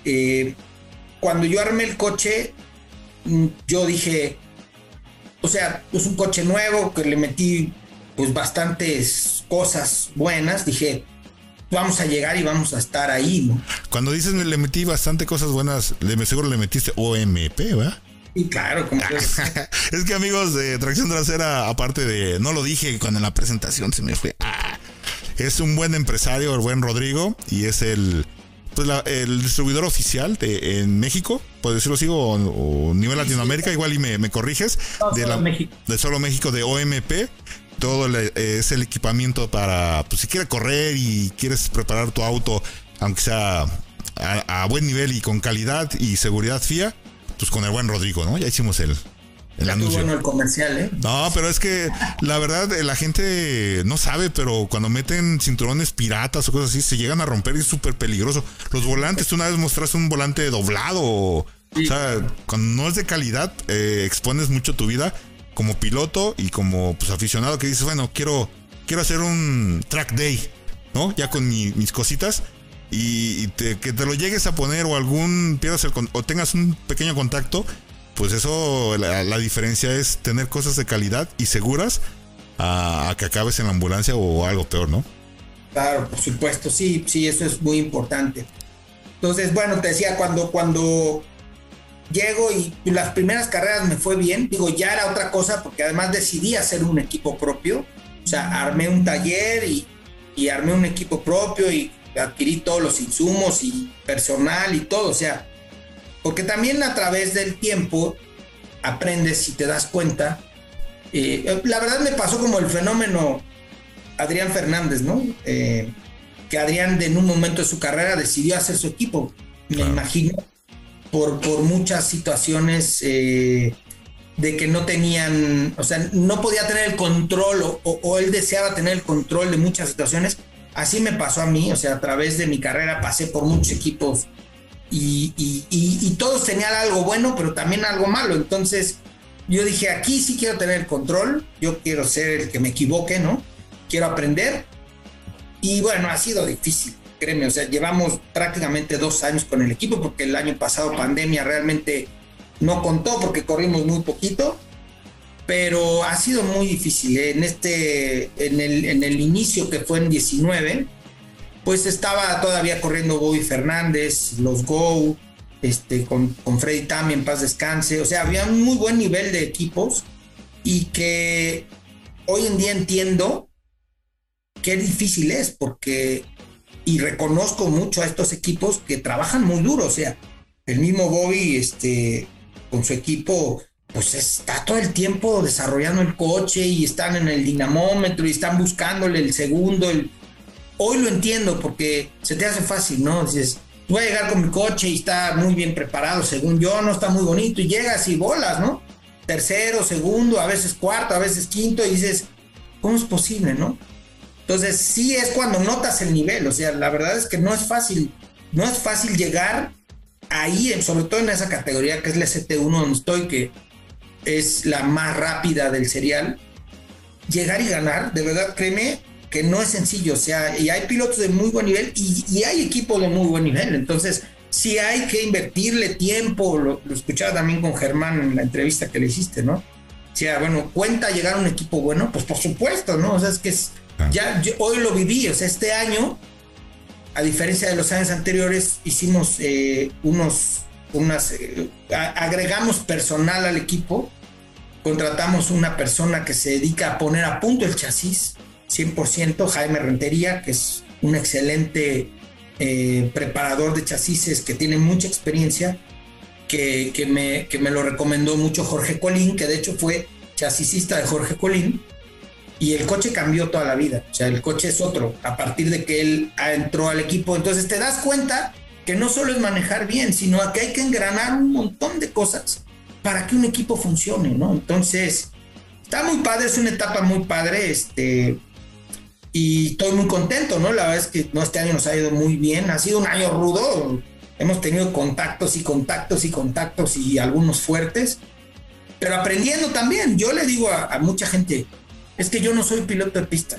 Eh, cuando yo armé el coche, mm, yo dije, o sea, es un coche nuevo que le metí pues bastantes cosas buenas, dije, vamos a llegar y vamos a estar ahí, ¿no? Cuando dices le metí bastante cosas buenas, le, seguro le metiste OMP, ¿verdad? Y claro, como <laughs> es que amigos de tracción trasera, aparte de, no lo dije cuando en la presentación se me fue, ah, es un buen empresario, el buen Rodrigo, y es el, pues el distribuidor oficial de, en México, por decirlo así, o, nivel Latinoamérica, igual y me, corriges, de, la, de solo México, de OMP todo es el equipamiento para, pues si quieres correr y quieres preparar tu auto, aunque sea a, buen nivel y con calidad y seguridad FIA, pues con el buen Rodrigo, ¿no? Ya hicimos el, el anuncio. bueno el comercial, ¿eh? No, pero es que la verdad la gente no sabe, pero cuando meten cinturones piratas o cosas así, se llegan a romper y es súper peligroso. Los volantes, tú una vez mostraste un volante doblado. O sea, cuando no es de calidad, eh, expones mucho tu vida como piloto y como pues, aficionado que dices, bueno, quiero, quiero hacer un track day, ¿no? Ya con mis cositas y, que te lo llegues a poner o algún, pierdas o tengas un pequeño contacto, pues eso, la, diferencia es tener cosas de calidad y seguras a, que acabes en la ambulancia o algo peor, ¿no? Claro, por supuesto, sí, sí, eso es muy importante. Entonces, bueno, te decía, cuando, cuando llego y las primeras carreras me fue bien, digo, ya era otra cosa porque además decidí hacer un equipo propio, o sea, armé un taller y, y armé un equipo propio y adquirí todos los insumos y personal y todo, o sea, porque también a través del tiempo aprendes y te das cuenta. Eh, la verdad me pasó como el fenómeno Adrián Fernández, ¿no? Eh, que Adrián en un momento de su carrera decidió hacer su equipo, me imagino por, muchas situaciones eh, de que no tenían, o sea, no podía tener el control o, él deseaba tener el control de muchas situaciones. Así me pasó a mí, o sea, a través de mi carrera pasé por muchos equipos y, y, todos tenían algo bueno, pero también algo malo. Entonces yo dije, aquí sí quiero tener control, yo quiero ser el que me equivoque, ¿no? Quiero aprender. Y bueno, ha sido difícil créeme, o sea, llevamos prácticamente dos años con el equipo porque el año pasado pandemia realmente no contó porque corrimos muy poquito, pero ha sido muy difícil. En este, en el, en el inicio que fue en 19, pues estaba todavía corriendo Bobby Fernández, los Go, este, con, con Freddy también, paz descanse, o sea, había un muy buen nivel de equipos y que hoy en día entiendo qué difícil es porque y reconozco mucho a estos equipos que trabajan muy duro, o sea, el mismo Bobby, este, con su equipo, pues está todo el tiempo desarrollando el coche y están en el dinamómetro y están buscándole el segundo. Hoy lo entiendo porque se te hace fácil, ¿no? Dices, voy a llegar con mi coche y está muy bien preparado, según yo, no está muy bonito, y llegas y bolas, ¿no? Tercero, segundo, a veces cuarto, a veces quinto, y dices, ¿cómo es posible, no? Entonces, sí es cuando notas el nivel, o sea, la verdad es que no es fácil, no es fácil llegar ahí, sobre todo en esa categoría que es la ST1 donde estoy, que es la más rápida del serial, llegar y ganar, de verdad, créeme que no es sencillo, o sea, y hay pilotos de muy buen nivel y, hay equipos de muy buen nivel, entonces sí hay que invertirle tiempo, lo, lo, escuchaba también con Germán en la entrevista que le hiciste, ¿no? O sea, bueno, ¿cuenta llegar a un equipo bueno? Pues por supuesto, ¿no? O sea, es que es, ya hoy lo viví, o sea, este año a diferencia de los años anteriores, hicimos eh, unos, unas, eh, agregamos personal al equipo, contratamos una persona que se dedica a poner a punto el chasis, 100%, Jaime Rentería, que es un excelente eh, preparador de chasis que tiene mucha experiencia, que, que, me, que me lo recomendó mucho Jorge Colín, que de hecho fue chasisista de Jorge Colín, y el coche cambió toda la vida. O sea, el coche es otro a partir de que él entró al equipo. Entonces te das cuenta que no solo es manejar bien, sino que hay que engranar un montón de cosas para que un equipo funcione, ¿no? Entonces, está muy padre, es una etapa muy padre, este, y estoy muy contento, ¿no? La verdad es que no, este año nos ha ido muy bien, ha sido un año rudo, hemos tenido contactos y contactos y contactos y algunos fuertes, pero aprendiendo también. Yo le digo a mucha gente, es que yo no soy piloto de pista.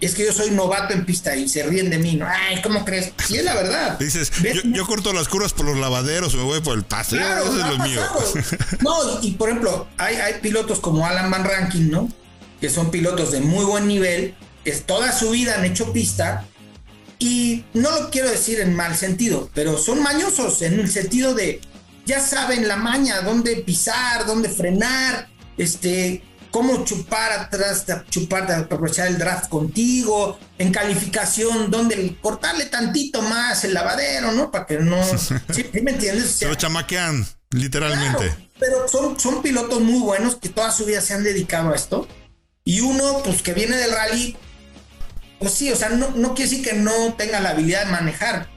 Es que yo soy novato en pista y se ríen de mí. ¿no? Ay, ¿cómo crees? Y es la verdad. Dices, yo, corto las curvas por los lavaderos, me voy por el paseo, eso es lo mío. <laughs> No, y por ejemplo, hay, hay pilotos como Alan Van Ranking, ¿no? Que son pilotos de muy buen nivel, que toda su vida han hecho pista. Y no lo quiero decir en mal sentido, pero son mañosos en el sentido de ya saben la maña, dónde pisar, dónde frenar, este, cómo chupar atrás, chupar, aprovechar el draft contigo, en calificación, donde cortarle tantito más el lavadero, ¿no? Para que no. <laughs> ¿Sí, me entiendes? se lo chamaquean, literalmente. pero son, son pilotos muy buenos que toda su vida se han dedicado a esto. Y uno, pues que viene del rally, pues sí, o sea, no, no quiere decir que no tenga la habilidad de manejar.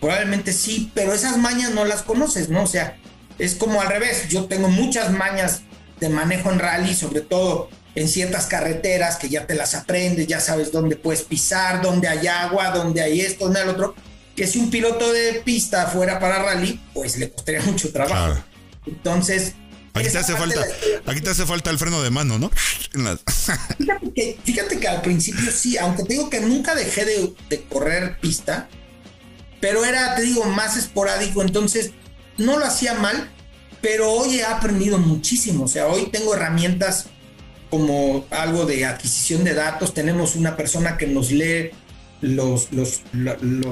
Probablemente sí, pero esas mañas no las conoces, ¿no? O sea, es como al revés. Yo tengo muchas mañas de manejo en rally, sobre todo en ciertas carreteras que ya te las aprendes, ya sabes dónde puedes pisar, dónde hay agua, dónde hay esto, dónde hay lo otro, que si un piloto de pista fuera para rally, pues le costaría <laughs> mucho trabajo. Entonces... Aquí te, hace falta, aquí te hace falta el freno de mano, ¿no? <laughs> <laughs> fíjate, que, fíjate que al principio sí, aunque te digo que nunca dejé de, de correr pista, pero era, te digo, más esporádico, entonces no lo hacía mal, pero hoy he aprendido muchísimo. O sea, hoy tengo herramientas como algo de adquisición de datos. Tenemos una persona que nos lee los, los,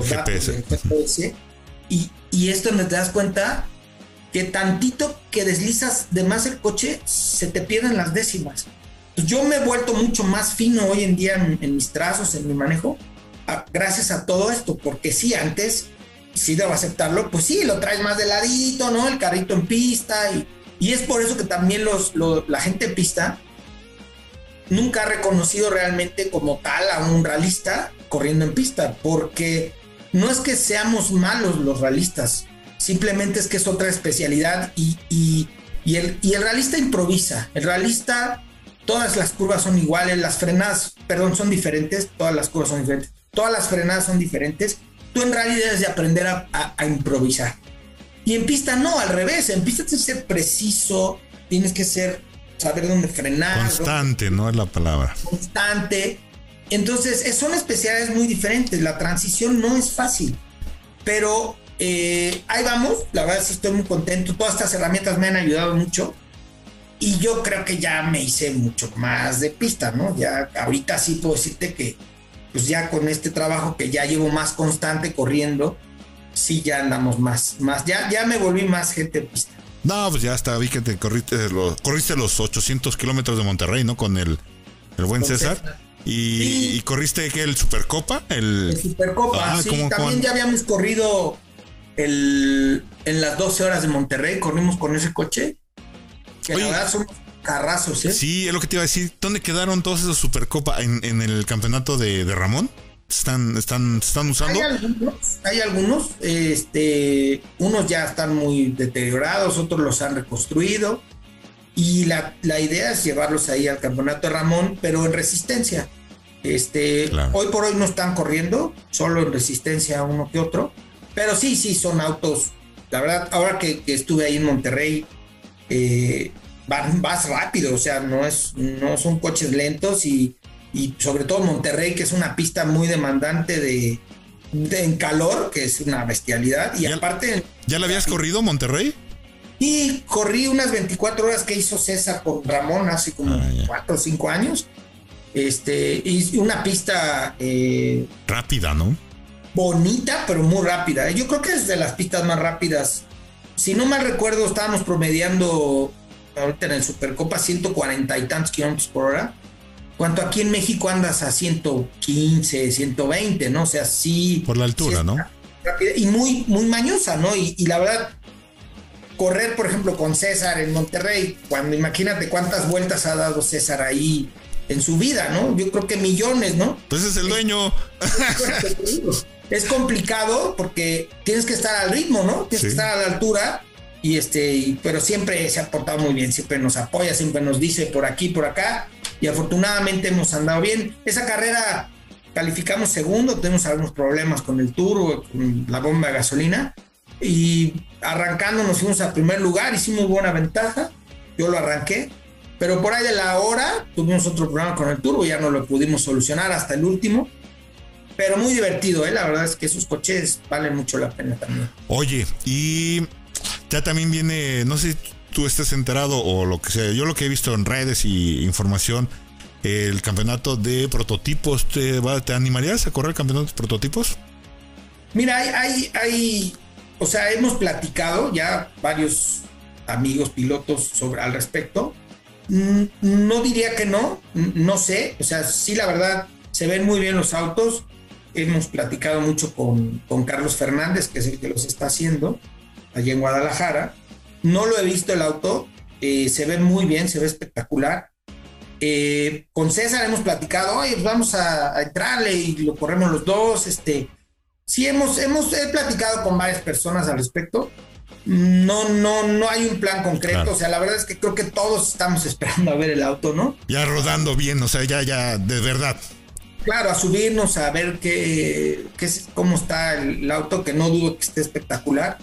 datos del GPS. Y, y esto me te das cuenta que tantito que deslizas de más el coche, se te pierden las décimas. Yo me he vuelto mucho más fino hoy en día en, mis trazos, en mi manejo, gracias a todo esto, porque sí, antes si debo aceptarlo, pues sí, lo traes más de ladito, ¿no? El carrito en pista y, y es por eso que también los, la gente en pista nunca ha reconocido realmente como tal a un realista corriendo en pista, porque no es que seamos malos los realistas, simplemente es que es otra especialidad y, y, y, el, y el realista improvisa, el realista, todas las curvas son iguales, las frenadas, perdón, son diferentes, todas las curvas son diferentes, todas las frenadas son diferentes tú en realidad debes de aprender a, improvisar. Y en pista no, al revés, en pista tienes que ser preciso, tienes que ser, saber dónde frenar. Constante, no es la palabra. Constante. Entonces, son especialidades muy diferentes, la transición no es fácil, pero eh, ahí vamos, la verdad sí estoy muy contento, todas estas herramientas me han ayudado mucho y yo creo que ya me hice mucho más de pista, ¿no? Ya ahorita sí puedo decirte que pues ya con este trabajo que ya llevo más constante corriendo, sí ya andamos más, más, ya, ya me volví más gente pista. No, pues ya está, vi que te corriste los, corriste los 800 kilómetros de Monterrey, ¿no? Con el, el buen César. Y, corriste que el Supercopa, el, Supercopa, ah, sí, también ya habíamos corrido el, en las 12 horas de Monterrey, corrimos con ese coche. Que la verdad somos carrazos, ¿eh? Sí, es lo que te iba a decir. ¿Dónde quedaron todos esos Supercopa? ¿En, el campeonato de, Ramón? ¿Están, están, ¿Están usando? Hay algunos, hay algunos. Este, unos ya están muy deteriorados, otros los han reconstruido. Y la, idea es llevarlos ahí al campeonato de Ramón, pero en resistencia. Este, hoy por hoy no están corriendo, solo en resistencia uno que otro. Pero sí, sí, son autos. La verdad, ahora que, estuve ahí en Monterrey, eh, vas, rápido, o sea, no, es, no son coches lentos y, sobre todo Monterrey, que es una pista muy demandante de, en calor, que es una bestialidad. Y aparte... ¿Ya la habías corrido Monterrey? Y corrí unas 24 horas que hizo César con Ramón hace como 4 o 5 años. Este, y una pista... Eh, Rápida, ¿no? Bonita, pero muy rápida. Yo creo que es de las pistas más rápidas. Si no mal recuerdo, estábamos promediando ahorita en el Supercopa 140 y tantos kilómetros por hora. Cuanto aquí en México andas a 115, 120, ¿no? O sea, sí. Por la altura, ¿no? y muy, muy mañosa, ¿no? Y, y, la verdad, correr, por ejemplo, con César en Monterrey, cuando imagínate cuántas vueltas ha dado César ahí en su vida, ¿no? Yo creo que millones, ¿no? Pues es el dueño. <laughs> es complicado porque tienes que estar al ritmo, ¿no? Tienes que estar a la altura y este, pero siempre se ha portado muy bien, siempre nos apoya, siempre nos dice por aquí, por acá y afortunadamente hemos andado bien. Esa carrera calificamos segundo, tenemos algunos problemas con el turbo, con la bomba de gasolina y arrancando nos fuimos al primer lugar, hicimos buena ventaja, yo lo arranqué, pero por ahí de la hora tuvimos otro problema con el turbo, ya no lo pudimos solucionar hasta el último. Pero muy divertido, ¿eh? la verdad es que esos coches valen mucho la pena también. Oye, y ya también viene, no sé si tú estés enterado o lo que sea, yo lo que he visto en redes y información, el campeonato de prototipos, ¿te, te animarías a correr el campeonato de prototipos? Mira, hay, hay, hay, o sea, hemos platicado ya varios amigos pilotos sobre al respecto. Mm, no diría que no, no sé, o sea, sí la verdad se ven muy bien los autos. Hemos platicado mucho con, con Carlos Fernández, que es el que los está haciendo allá en Guadalajara. No lo he visto el auto, eh, se ve muy bien, se ve espectacular. Eh, con César hemos platicado, oye, pues vamos a, entrarle y lo corremos los dos. Este, sí, hemos, hemos he platicado con varias personas al respecto. No, no, no hay un plan concreto. O sea, la verdad es que creo que todos estamos esperando a ver el auto, ¿no? Ya rodando bien, o sea, ya, ya, de verdad. Claro, a subirnos a ver qué, qué cómo está el auto, que no dudo que esté espectacular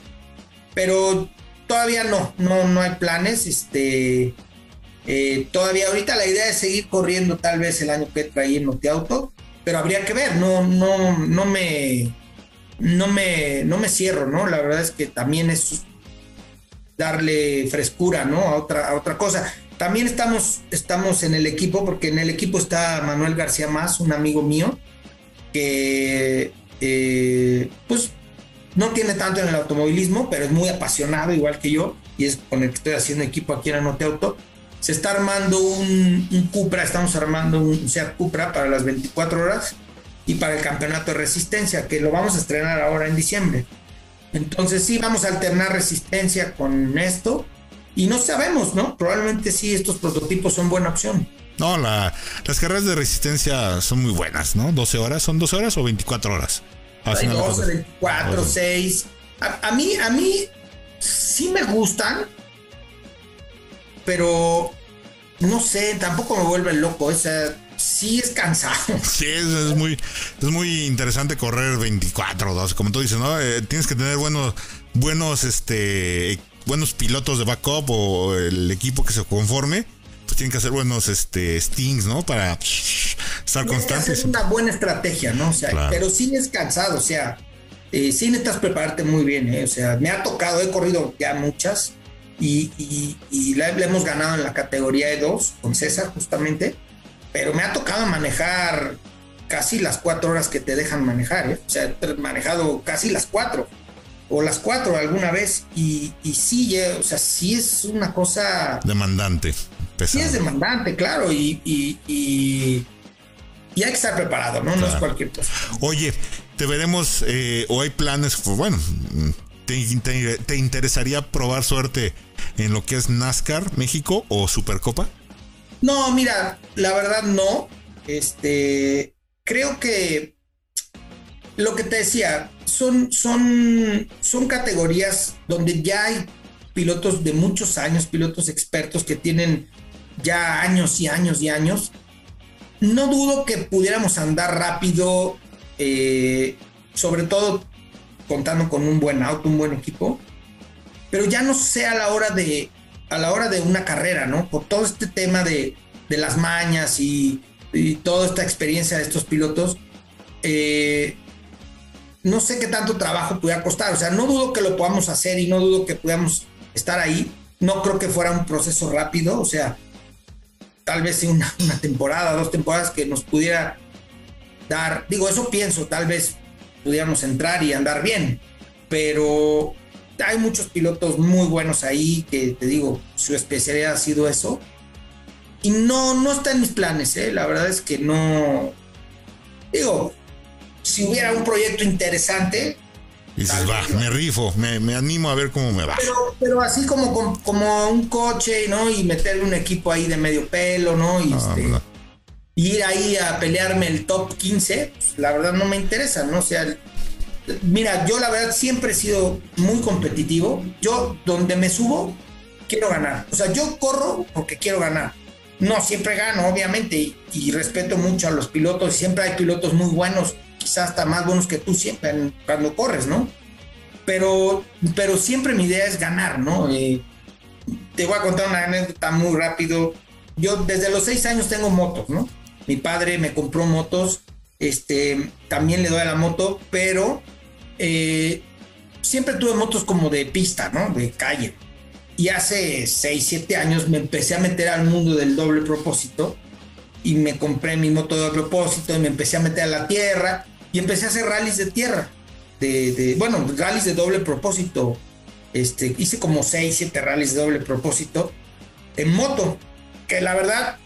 pero todavía no, no, no hay planes. Este, eh, todavía ahorita la idea es seguir corriendo tal vez el año que trae en Auto, pero habría que ver, no, no, no me, no me, no me cierro, ¿no? La verdad es que también es darle frescura, ¿no? A otra, a otra cosa. También estamos, estamos en el equipo, porque en el equipo está Manuel García Más, un amigo mío, que eh, pues no tiene tanto en el automovilismo, pero es muy apasionado, igual que yo, y es con el que estoy haciendo equipo aquí en Anote Auto. Se está armando un, un Cupra, estamos armando un Seat Cupra para las 24 horas y para el campeonato de resistencia, que lo vamos a estrenar ahora en diciembre. Entonces sí, vamos a alternar resistencia con esto y no sabemos, ¿no? Probablemente sí, estos prototipos son buena opción. No, la, las carreras de resistencia son muy buenas, ¿no? 12 horas, ¿son 12 horas o 24 horas? Hay 12, 24, 6. A, mí, a mí sí me gustan, pero no sé, tampoco me vuelve loco. O sea, sí es cansado. <laughs> Sí, es, muy, es muy interesante correr 24, 12, como tú dices, ¿no? Eh, tienes que tener buenos, buenos, este, buenos pilotos de backup o el equipo que se conforme pues tienen que hacer buenos este, stings, ¿no? Para estar constantes. Es una buena estrategia, ¿no? O sea, pero sí es cansado, o sea, eh, sí necesitas prepararte muy bien, ¿eh? O sea, me ha tocado, he corrido ya muchas y, y, la, hemos ganado en la categoría de dos con César justamente, pero me ha tocado manejar casi las cuatro horas que te dejan manejar, ¿eh? O sea, he manejado casi las cuatro o las cuatro alguna vez y, y sí, o sea, sí es una cosa... Demandante. Sí es demandante, claro, y, y, hay que estar preparado, ¿no? No es cualquier cosa. Oye, te veremos eh, o hay planes, pues, bueno, te, interesaría probar suerte en lo que es NASCAR México o Supercopa? No, mira, la verdad no. Este, creo que lo que te decía, son, son, son categorías donde ya hay pilotos de muchos años, pilotos expertos que tienen ya años y años y años. No dudo que pudiéramos andar rápido, eh, sobre todo contando con un buen auto, un buen equipo, pero ya no sé a la hora de, a la hora de una carrera, ¿no? Por todo este tema de, las mañas y, toda esta experiencia de estos pilotos, eh, no sé qué tanto trabajo pudiera costar. O sea, no dudo que lo podamos hacer y no dudo que podamos estar ahí. No creo que fuera un proceso rápido. O sea, tal vez una, una temporada, dos temporadas que nos pudiera dar, digo, eso pienso, tal vez pudiéramos entrar y andar bien. Pero hay muchos pilotos muy buenos ahí que te digo, su especialidad ha sido eso. Y no, no está en mis planes, ¿eh? la verdad es que no. Digo, si hubiera un proyecto interesante. Dices, va, me rifo, me, me, animo a ver cómo me va. Pero, pero así como, como, un coche, ¿no? Y meterle un equipo ahí de medio pelo, ¿no? Y este, ir ahí a pelearme el top 15, pues, la verdad no me interesa, ¿no? O sea, mira, yo la verdad siempre he sido muy competitivo. Yo, donde me subo, quiero ganar. O sea, yo corro porque quiero ganar. No siempre gano, obviamente, y, respeto mucho a los pilotos. Siempre hay pilotos muy buenos, quizás hasta más buenos que tú siempre cuando corres, ¿no? Pero, pero siempre mi idea es ganar, ¿no? Te voy a contar una anécdota muy rápido. Yo desde los seis años tengo motos, ¿no? Mi padre me compró motos, este, también le doy a la moto, pero eh, siempre tuve motos como de pista, ¿no? De calle. Y hace 6, 7 años me empecé a meter al mundo del doble propósito y me compré mi moto de doble propósito y me empecé a meter a la tierra y empecé a hacer rallies de tierra. De, bueno, rallies de doble propósito. Este, hice como 6, 7 rallies de doble propósito en moto. Que la verdad,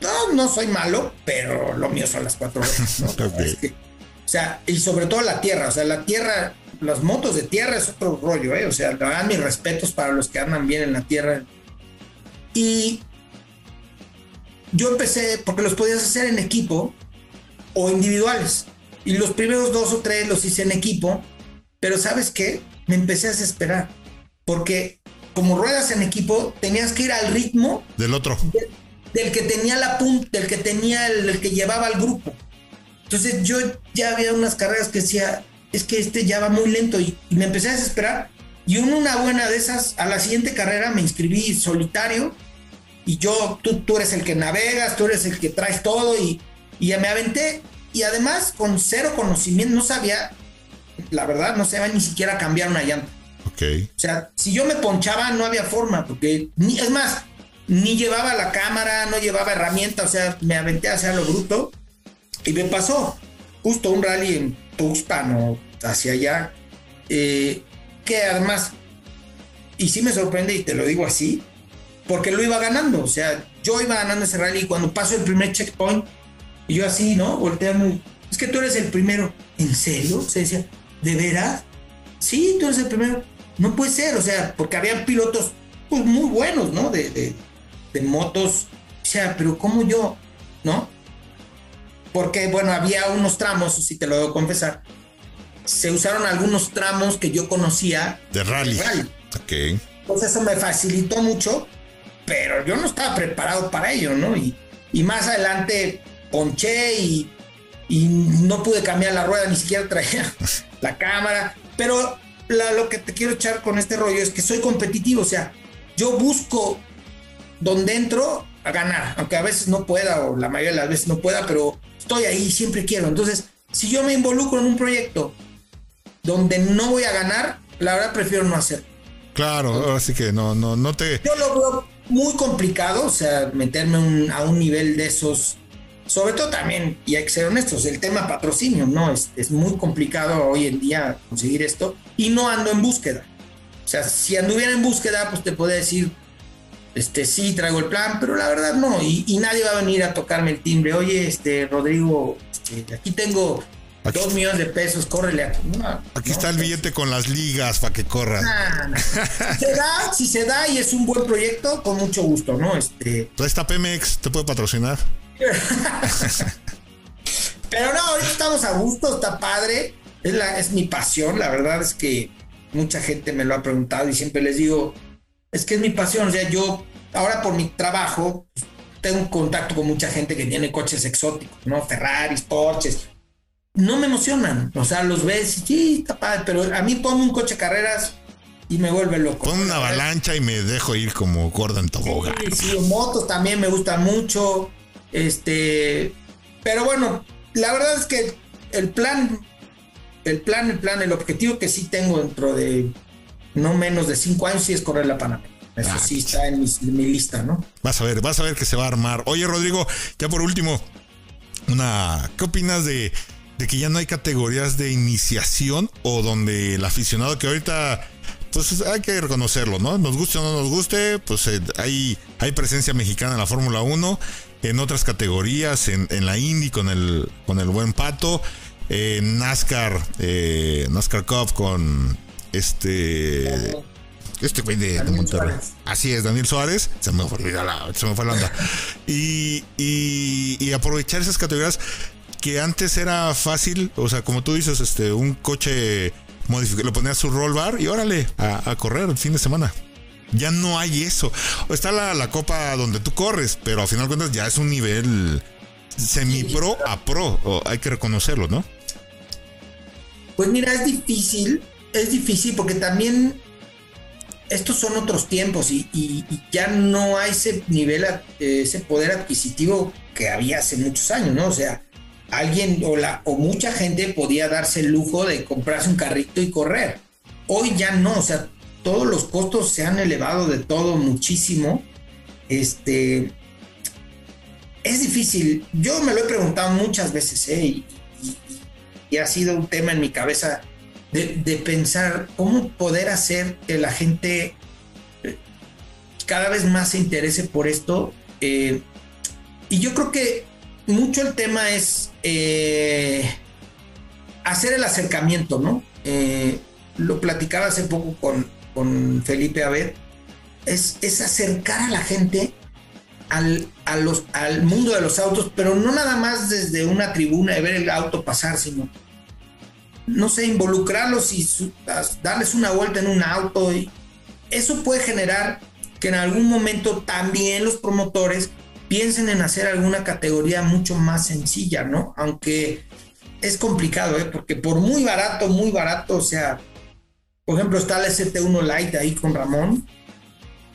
no, no soy malo, pero lo mío son las cuatro horas. ¿no? <laughs> o sea, y sobre todo la tierra. O sea, la tierra las motos de tierra es otro rollo, ¿eh? O sea, dan mis respetos para los que andan bien en la tierra. Y yo empecé, porque los podías hacer en equipo o individuales. Y los primeros dos o tres los hice en equipo, pero ¿sabes qué? Me empecé a desesperar. Porque como ruedas en equipo, tenías que ir al ritmo del otro. del que tenía la punta, del que tenía el, el que llevaba al grupo. Entonces yo ya había unas carreras que decía, es que este ya va muy lento y, me empecé a desesperar. Y en una buena de esas, a la siguiente carrera me inscribí solitario y yo, tú, tú eres el que navegas, tú eres el que traes todo y, y ya me aventé. Y además, con cero conocimiento, no sabía, la verdad, no sabía ni siquiera cambiar una llanta. Ok. O sea, si yo me ponchaba, no había forma, porque, ni, es más, ni llevaba la cámara, no llevaba herramienta, o sea, me aventé hacia lo bruto y me pasó justo un rally en Tuxpan o hacia allá, eh, que además, y sí me sorprende y te lo digo así, porque lo iba ganando, o sea, yo iba ganando ese rally y cuando paso el primer checkpoint, y yo así, ¿no? Volteando, es que tú eres el primero, ¿en serio? Se decía, ¿de veras? Sí, tú eres el primero. No puede ser, o sea, porque había pilotos pues, muy buenos, ¿no? De, de, de motos, o sea, pero como yo, ¿no? porque bueno, había unos tramos, si te lo debo confesar, se usaron algunos tramos que yo conocía. De rally. Ok. Entonces eso me facilitó mucho, pero yo no estaba preparado para ello, ¿no? Y, y más adelante ponché y, y, no pude cambiar la rueda, ni siquiera traía <laughs> la cámara. Pero lo que te quiero echar con este rollo es que soy competitivo, o sea, yo busco donde entro a ganar, aunque a veces no pueda o la mayoría de las veces no pueda, pero estoy ahí, siempre quiero. Entonces, si yo me involucro en un proyecto donde no voy a ganar, la verdad prefiero no hacer. Claro, así que no, no, no te. Yo lo veo muy complicado, o sea, meterme a un nivel de esos. Sobre todo también, y hay que ser honestos, el tema patrocinio, ¿no? Es, es muy complicado hoy en día conseguir esto y no ando en búsqueda. O sea, si anduviera en búsqueda, pues te podría decir, este, sí, traigo el plan, pero la verdad no, y, nadie va a venir a tocarme el timbre, oye, este, Rodrigo, este, aquí tengo dos millones de pesos, córrele aquí. está el billete con las ligas para que corran. <laughs> Si se da, si se da y es un buen proyecto, con mucho gusto, ¿no? Este. Esta Pemex te puede patrocinar. <laughs> pero no, ahorita estamos a gusto, está padre. Es, la, es mi pasión, la verdad es que mucha gente me lo ha preguntado y siempre les digo, es que es mi pasión. O sea, yo ahora por mi trabajo tengo un contacto con mucha gente que tiene coches exóticos, ¿no? Ferraris, Porsches. No me emocionan. O sea, los ves y sí, está padre, pero a mí pongo un coche carreras y me vuelve loco. Pongo una avalancha y me dejo ir como Gordon Tobogán. Sí, sí, motos también me gustan mucho. Este, pero bueno, la verdad es que el plan, el plan, el plan, el objetivo que sí tengo dentro de no menos de cinco años si es correr la Panamá. Eso ah, sí está en mi, lista, ¿no? Vas a ver, vas a ver que se va a armar. Oye, Rodrigo, ya por último, una, ¿qué opinas de, de que ya no hay categorías de iniciación o donde el aficionado que ahorita pues hay que reconocerlo, ¿no? Nos guste o no nos guste, pues eh, hay, hay presencia mexicana en la Fórmula 1, en otras categorías, en, la Indy con el, con el buen pato, en NASCAR, eh, NASCAR Cup con este... Este güey de, Monterrey. Así es, Daniel Suárez. Se me fue, la, se me fue la onda. Y, y, y aprovechar esas categorías que antes era fácil, o sea, como tú dices, este, un coche modificado, le ponías su roll bar y órale, a, correr el fin de semana. Ya no hay eso. Está la, la copa donde tú corres, pero al final de cuentas ya es un nivel semi-pro a pro. hay que reconocerlo, ¿no? Pues mira, es difícil, es difícil porque también estos son otros tiempos y, ya no hay ese nivel, ese poder adquisitivo que había hace muchos años, ¿no? O sea, alguien o, la, o mucha gente podía darse el lujo de comprarse un carrito y correr. Hoy ya no, o sea, todos los costos se han elevado de todo muchísimo. Este es difícil. Yo me lo he preguntado muchas veces, ¿eh? y, ha sido un tema en mi cabeza de, pensar cómo poder hacer que la gente eh, cada vez más se interese por esto. Eh, y yo creo que mucho el tema es hacer el acercamiento, ¿no? Lo platicaba hace poco con, con Felipe Abed, es, es, acercar a la gente al, al mundo de los autos, pero no nada más desde una tribuna de ver el auto pasar, sino, no sé, involucrarlos y darles una vuelta en un auto. Y eso puede generar que en algún momento también los promotores piensen en hacer alguna categoría mucho más sencilla, ¿no? Aunque es complicado, ¿eh? Porque por muy barato, muy barato, o sea, por ejemplo, está el ST1 Lite ahí con Ramón.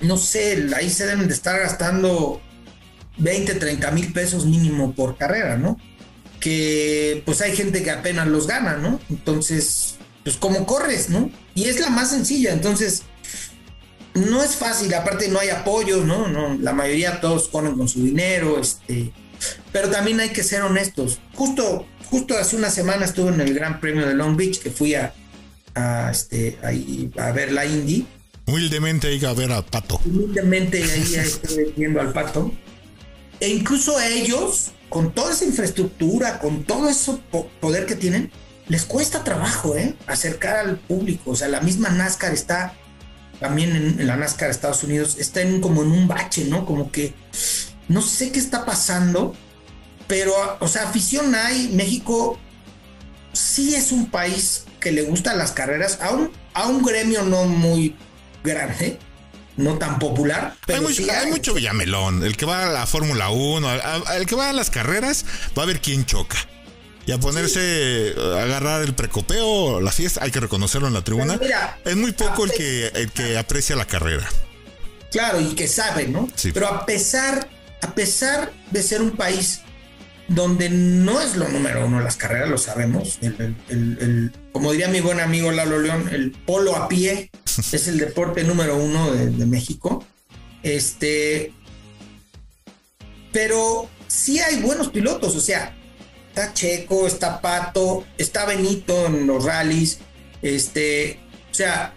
No sé, ahí se deben de estar gastando 20, 30 mil pesos mínimo por carrera, ¿no? Que pues hay gente que apenas los gana, ¿no? Entonces, pues como corres, ¿no? Y es la más sencilla, entonces no es fácil, aparte no hay apoyo, ¿no? no la mayoría todos ponen con su dinero, este, pero también hay que ser honestos. Justo, justo hace una semana estuve en el Gran Premio de Long Beach, que fui a, a este, a ver la Indy. Humildemente ahí a ver al pato. Humildemente ahí estoy viendo al pato. E incluso a ellos, con toda esa infraestructura, con todo ese poder que tienen, les cuesta trabajo, ¿eh? Acercar al público. O sea, la misma NASCAR está también en, la NASCAR de Estados Unidos, está en, como en un bache, ¿no? Como que no sé qué está pasando, pero, o sea, afición hay. México sí es un país que le gustan las carreras, a un, a un gremio no muy grande, no tan popular. Pero hay, hay. mucho villamelón. El que va a la Fórmula 1, el que va a las carreras, va a ver quién choca y a ponerse a agarrar el precopeo, la fiesta, hay que reconocerlo en la tribuna. es muy poco el que, el que aprecia la carrera. Claro, y que sabe, ¿no? Sí. Pero a pesar, a pesar de ser un país donde no es lo número uno las carreras, lo sabemos. El, como diría mi buen amigo Lalo León, el polo a pie <laughs> es el deporte número uno de, de, México. Este, pero sí hay buenos pilotos, o sea, está Checo, está Pato, está Benito en los rallies, este, o sea,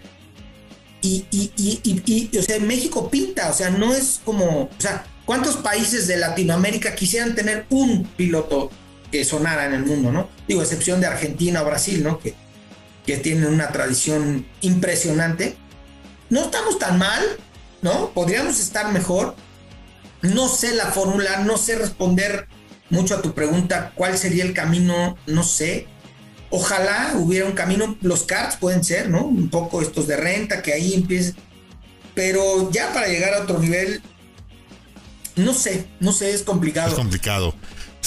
y, y, y, y, o sea, México pinta, o sea, no es como, o sea, ¿cuántos países de Latinoamérica quisieran tener un piloto que sonara en el mundo, ¿no? Digo, excepción de Argentina o Brasil, ¿no? Que, que tienen una tradición impresionante. No estamos tan mal, ¿no? Podríamos estar mejor. No sé la fórmula, no sé responder mucho a tu pregunta, ¿cuál sería el camino? No sé. Ojalá hubiera un camino, los cards pueden ser, ¿no? Un poco estos de renta, que ahí empiece. Pero ya para llegar a otro nivel, no sé, no sé, es complicado. Es complicado.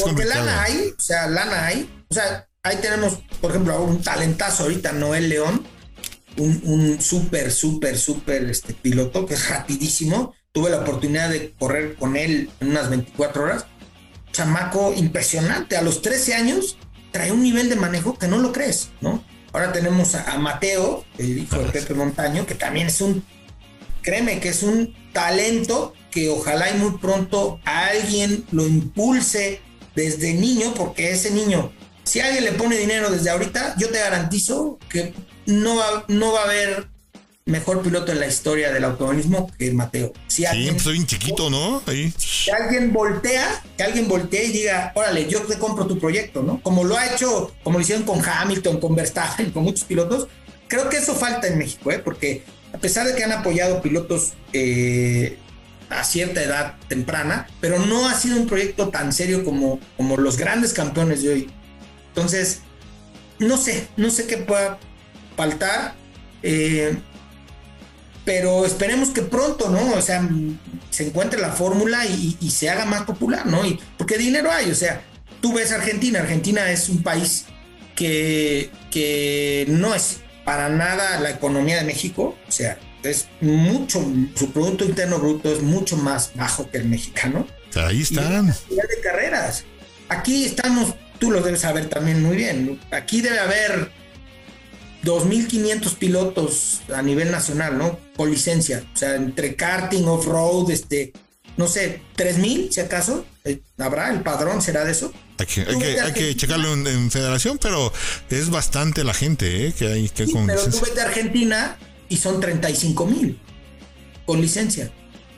Porque lana hay, o sea, lana hay. O sea, ahí tenemos, por ejemplo, un talentazo ahorita, Noel León, un, un súper, súper, súper este, piloto que es rapidísimo. Tuve la oportunidad de correr con él en unas 24 horas chamaco impresionante. A los 13 años trae un nivel de manejo que no lo crees, ¿no? Ahora tenemos a, Mateo, el hijo de Pepe Montaño, que también es un, créeme que es un talento que ojalá y muy pronto alguien lo impulse desde niño, porque ese niño si alguien le pone dinero desde ahorita, yo te garantizo que no va, no va a haber mejor piloto en la historia del automovilismo que Mateo. Si sí, pues soy un chiquito, ¿no? Ahí. Que alguien voltea, que alguien voltee y diga, órale, yo te compro tu proyecto, ¿no? Como lo ha hecho, como lo hicieron con Hamilton, con Verstappen, con muchos pilotos. Creo que eso falta en México, ¿eh? Porque a pesar de que han apoyado pilotos eh, a cierta edad temprana, pero no ha sido un proyecto tan serio como, como los grandes campeones de hoy. Entonces, no sé, no sé qué pueda faltar. Eh, pero esperemos que pronto, ¿no? O sea, se encuentre la fórmula y, se haga más popular, ¿no? Y, porque dinero hay, o sea, tú ves Argentina, Argentina es un país que, que no es para nada la economía de México, o sea, es mucho, su Producto Interno Bruto es mucho más bajo que el mexicano. Ahí están. de carreras. Aquí estamos, tú lo debes saber también muy bien, aquí debe haber 2.500 pilotos a nivel nacional, ¿no? Con licencia. O sea, entre karting, off-road, este, no sé, 3.000 si acaso. Eh, ¿Habrá? ¿El padrón será de eso? Hay que, hay que, checarlo en, federación, pero es bastante la gente ¿eh? que hay que sí, Pero tú vete a Argentina y son 35 mil con licencia.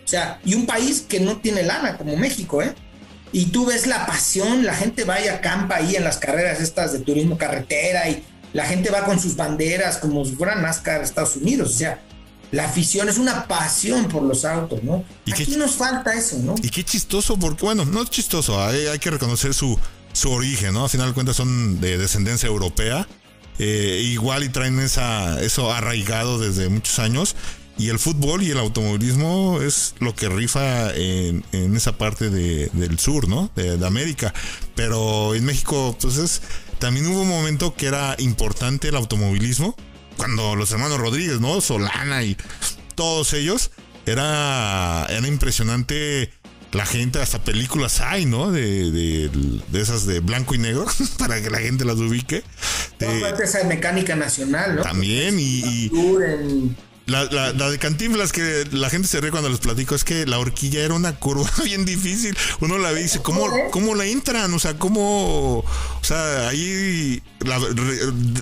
O sea, y un país que no tiene lana como México, ¿eh? Y tú ves la pasión, la gente va y acampa ahí en las carreras estas de turismo carretera y la gente va con sus banderas como si fuera NASCAR Estados Unidos, o sea, la afición es una pasión por los autos, ¿no? ¿Y Aquí nos falta eso, ¿no? Y qué chistoso, porque bueno, no es chistoso, hay, que reconocer su, su origen, ¿no? A final de cuentas son de descendencia europea, eh, igual y traen esa, eso arraigado desde muchos años. Y el fútbol y el automovilismo es lo que rifa en, esa parte del sur, ¿no? De, de, América. Pero en México, entonces, pues, también hubo un momento que era importante el automovilismo, cuando los hermanos Rodríguez, ¿no? Solana y todos ellos, era, era impresionante la gente, hasta películas hay, ¿no? De, de, esas de blanco y negro, <laughs> para que la gente las ubique. De, esa de mecánica nacional, ¿no? También, y, la, la, de Cantinflas que la gente se ríe cuando les platico es que la horquilla era una curva <laughs> bien difícil. Uno la ve y dice, ¿cómo, cómo la entran? O sea, ¿cómo? O sea, ahí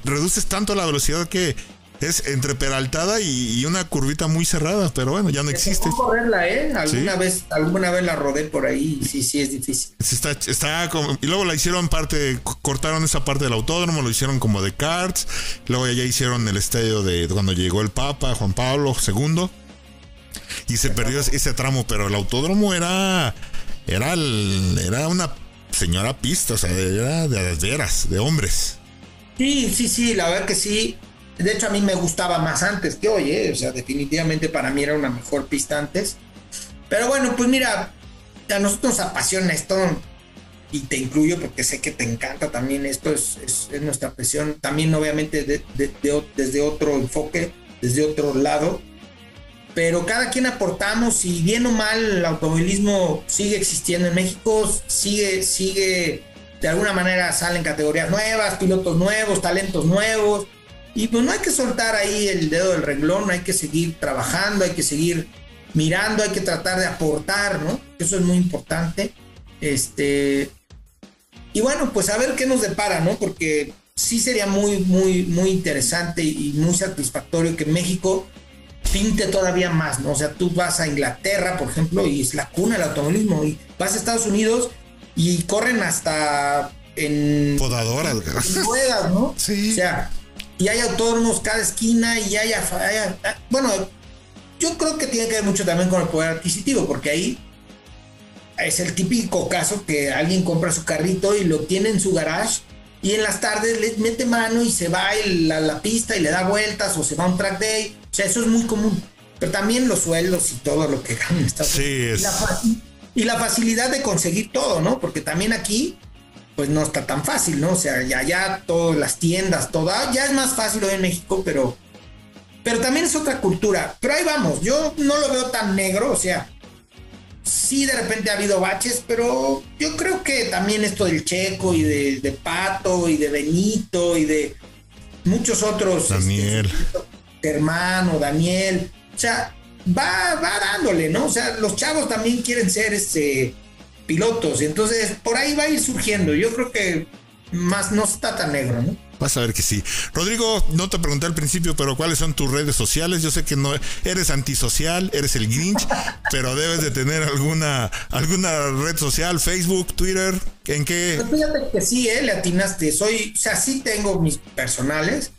reduces tanto la velocidad que es entre peraltada y, una curvita muy cerrada, pero bueno, ya no existe. correrla, ¿eh? Alguna vez, alguna vez la rodé por ahí y sí, sí es difícil. Está, está como, y luego la hicieron parte, cortaron esa parte del autódromo, lo hicieron como de karts, luego ya hicieron el estadio de cuando llegó el Papa, Juan Pablo II, y se perdió ese tramo, pero el autódromo era, era, era una señora pista, o sea, de veras, de hombres. Sí, sí, sí, la verdad que sí. De hecho, a mí me gustaba más antes que hoy, ¿eh? o sea, definitivamente para mí era una mejor pista antes. Pero bueno, pues mira, a nosotros nos apasiona esto y te incluyo porque sé que te encanta también esto, es, es, nuestra presión, también obviamente desde otro enfoque, desde otro lado, pero cada quien aportamos y bien o mal el automovilismo sigue existiendo en México, sigue, sigue, de alguna manera salen categorías nuevas, pilotos nuevos, talentos nuevos, y pues no hay que soltar ahí el dedo del renglón, hay que seguir trabajando, hay que seguir mirando, hay que tratar de aportar, ¿no? Eso es muy importante. Este, y bueno, pues a ver qué nos depara, ¿no? Porque sí sería muy, muy, muy interesante y muy satisfactorio que México pinte todavía más, ¿no? O sea, tú vas a Inglaterra, por ejemplo, y es la cuna del automovilismo, y vas a Estados Unidos y corren hasta en... Podadoras, ruedas, ¿no? Sí. O sea, y hay autónomos cada esquina y hay, bueno, yo creo que tiene que ver mucho también con el poder adquisitivo, porque ahí es el típico caso que alguien compra su carrito y lo tiene en su garage y en las tardes le mete mano y se va a la, pista y le da vueltas o se va a un track day. O sea, eso es muy común. Pero también los sueldos y todo lo que ganan sí, y, la, y la facilidad de conseguir todo, ¿no? Porque también aquí pues no está tan fácil, ¿no? O sea, ya, ya todas las tiendas, toda, ya es más fácil hoy en México, pero, pero también es otra cultura. Pero ahí vamos, yo no lo veo tan negro, o sea, sí de repente ha habido baches, pero yo creo que también esto del Checo y de, Pato y de Benito y de muchos otros. Este, Daniel. hermano, Daniel, o sea, va, va dándole, ¿no? O sea, los chavos también quieren ser este pilotos. Y entonces por ahí va a ir surgiendo. Yo creo que más, no está tan negro, ¿no? Vas a ver que sí. Rodrigo, no te pregunté al principio, pero ¿cuáles son tus redes sociales? Yo sé que no eres antisocial, eres el Grinch, <laughs> pero debes de tener alguna alguna red social, Facebook, Twitter, ¿en qué? Pues fíjate que sí, eh, le atinaste. Soy, o sea, sí tengo mis personales,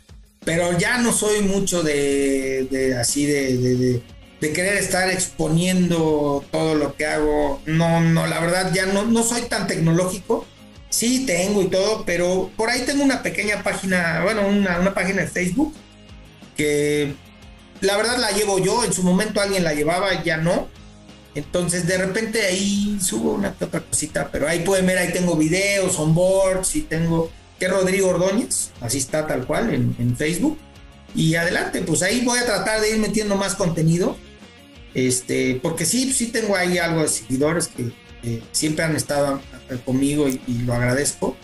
pero ya no soy mucho de, de así de, de, de, querer estar exponiendo todo lo que hago. No, no, la verdad ya no, no soy tan tecnológico Sí, tengo y todo, pero por ahí tengo una pequeña página, bueno, una, página de Facebook que la verdad la llevo yo, en su momento alguien la llevaba, ya no. Entonces de repente ahí subo una otra cosita, pero ahí pueden ver, ahí tengo videos, onboards y tengo, que Rodrigo Ordóñez, así está tal cual en, en, Facebook. Y adelante, pues ahí voy a tratar de ir metiendo más contenido. Este, porque sí, sí tengo ahí algo de seguidores que, siempre han estado conmigo y, lo agradezco.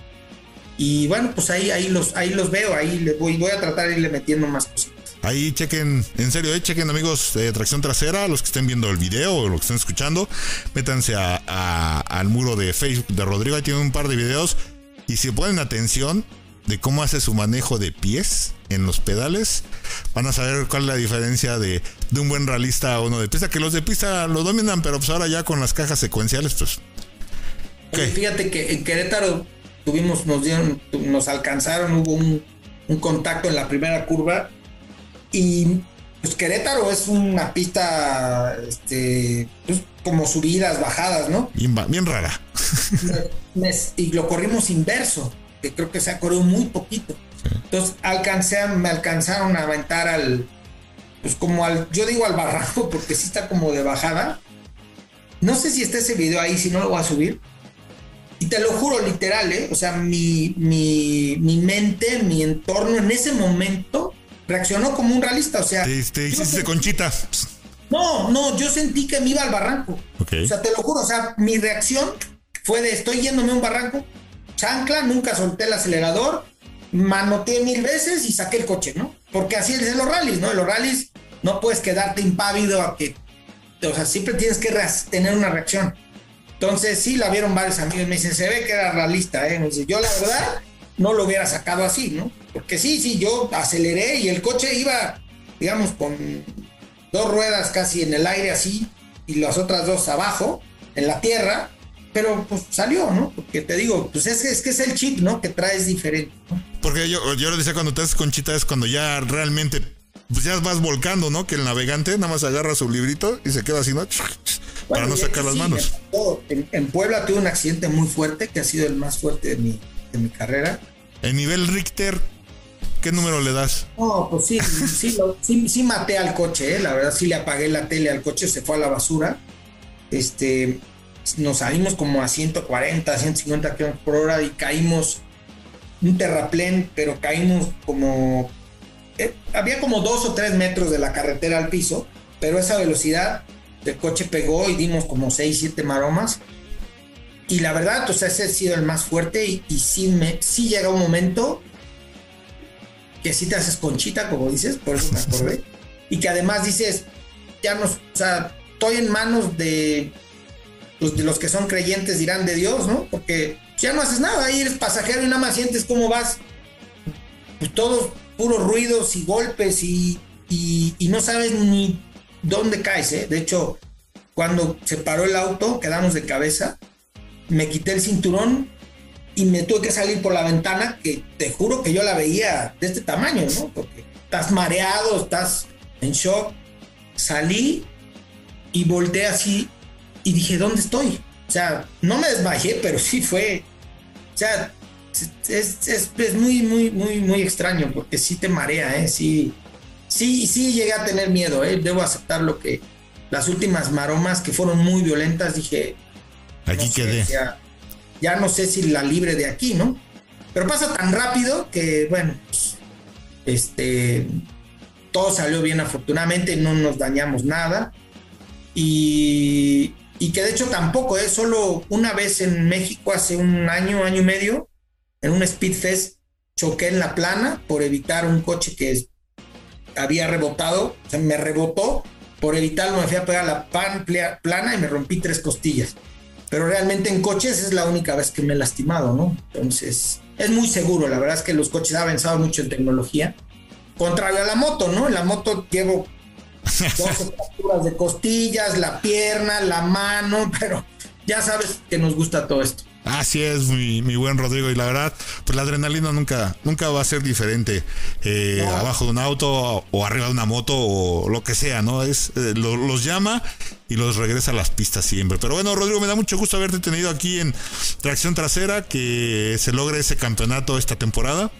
Y bueno, pues ahí, ahí, los, ahí los veo, ahí les voy, voy a tratar de irle metiendo más cositas. Ahí chequen, en serio, eh, chequen amigos de Tracción Trasera, los que estén viendo el video o los que estén escuchando, métanse a, al muro de Facebook de Rodrigo, ahí tiene un par de videos y si ponen atención de cómo hace su manejo de pies en los pedales, van a saber cuál es la diferencia de, de un buen realista a uno de pista, que los de pista lo dominan, pero pues ahora ya con las cajas secuenciales, pues Fíjate que en Querétaro tuvimos, nos dieron, nos alcanzaron, hubo un, contacto en la primera curva y pues Querétaro es una pista este, pues, como subidas, bajadas, ¿no? Bien, rara. <laughs> y lo corrimos inverso, que creo que se ha corrido muy poquito. Entonces alcancé, me alcanzaron a aventar al, pues como al, yo digo al barranco <laughs> porque sí está como de bajada. No sé si está ese video ahí, si no lo voy a subir y te lo juro literal, ¿eh? O sea, mi, mi, mi mente, mi entorno en ese momento reaccionó como un realista. O sea. Te, te hiciste conchita. No, no, yo sentí que me iba al barranco. O sea, te lo juro. O sea, mi reacción fue de estoy yéndome a un barranco, chancla, nunca solté el acelerador, manoteé mil veces y saqué el coche, ¿no? Porque así es en los rallies, ¿no? En los rallies no puedes quedarte impávido a que. O sea, siempre tienes que tener una reacción. Entonces, sí, la vieron varios amigos. Me dicen, se ve que era realista, ¿eh? yo, la verdad, no lo hubiera sacado así, ¿no? Porque sí, sí, yo aceleré y el coche iba, digamos, con dos ruedas casi en el aire así y las otras dos abajo, en la tierra, pero pues salió, ¿no? Porque te digo, pues es, es que es el chip, ¿no? Que traes diferente, ¿no? Porque yo, yo lo decía cuando te haces conchita es cuando ya realmente, pues ya vas volcando, ¿no? Que el navegante nada más agarra su librito y se queda así, ¿no? para no sacar las manos. En, Puebla tuve un accidente muy fuerte, que ha sido el más fuerte de mi, de mi carrera. En nivel Richter, ¿qué número le das? No, pues sí, sí, sí, maté al coche, ¿eh? la verdad sí le apagué la tele al coche, se fue a la basura. Este, nos salimos como a 140, 150 kilómetros por hora y caímos un terraplén, pero caímos como... Eh, había como dos o tres metros de la carretera al piso, pero esa velocidad el coche pegó y dimos como 6, 7 maromas. Y la verdad, o sea, ese ha sido el más fuerte y, y sí, me, sí llega un momento que sí te haces conchita, como dices, por eso me acordé. <laughs> y que además dices, ya no, o sea, estoy en manos de, pues, los que son creyentes, dirán de Dios, ¿no? Porque ya no haces nada, ahí eres pasajero y nada más sientes cómo vas. Pues todos puros ruidos y golpes y, y, y no sabes ni dónde caes, ¿eh? De hecho, cuando se paró el auto, quedamos de cabeza, me quité el cinturón y me tuve que salir por la ventana, que te juro que yo la veía de este tamaño, ¿no? Porque estás mareado, estás en shock. Salí y volteé así y dije, ¿dónde estoy? O sea, no me desmayé, pero sí fue. O sea, es, es muy, muy, muy, muy extraño porque sí te marea, ¿eh? Sí, sí, sí llegué a tener miedo, ¿eh? debo aceptar lo que las últimas maromas que fueron muy violentas, dije, aquí quedé. ya, no sé si la libre de aquí, ¿no? Pero pasa tan rápido que, bueno, pues, este, todo salió bien afortunadamente, no nos dañamos nada. Y, y que de hecho tampoco, es ¿eh? solo una vez en México hace un año, año y medio, en un Speedfest, choqué en la plana por evitar un coche que había rebotado, o sea, me rebotó, por evitarlo me fui a pegar la plana y me rompí tres costillas. pero realmente en coches es la única vez que me he lastimado, ¿no? Entonces, es muy seguro, la verdad es que los coches han avanzado mucho en tecnología, contrario la moto, ¿no? En la moto llevo 12 <laughs> fracturas de costillas, la pierna, la mano, <laughs> pero ya sabes que nos gusta todo esto. Así es, mi, buen Rodrigo. Y la verdad, pues la adrenalina nunca, nunca va a ser diferente eh, abajo de un auto o arriba de una moto o lo que sea, ¿no? Es eh, los llama y los regresa a las pistas siempre. Pero bueno, Rodrigo, me da mucho gusto haberte tenido aquí en Tracción Trasera, que se logre ese campeonato esta temporada.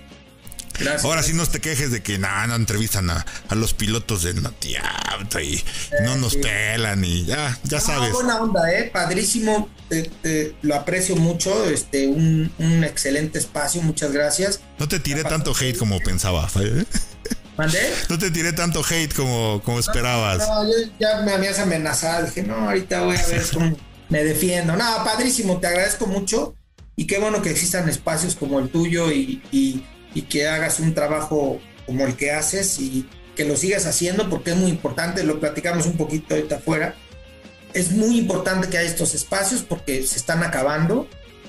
Ahora sí no te quejes de que nada, no entrevistan a, los pilotos de Notiauto y no nos pelan y ya, ya sabes. buena onda, eh, padrísimo, lo aprecio mucho, este, un, excelente espacio, muchas gracias. No te tiré tanto hate como pensaba. ¿eh? ¿Mandé? No te tiré tanto hate como, como esperabas. No, yo ya me habías amenazado, dije, no, ahorita voy a ver cómo me defiendo. No, padrísimo, te agradezco mucho y qué bueno que existan espacios como el tuyo y y que hagas un trabajo como el que haces y que lo sigas haciendo porque es muy importante, lo platicamos un poquito ahorita afuera, es muy importante que haya estos espacios porque se están acabando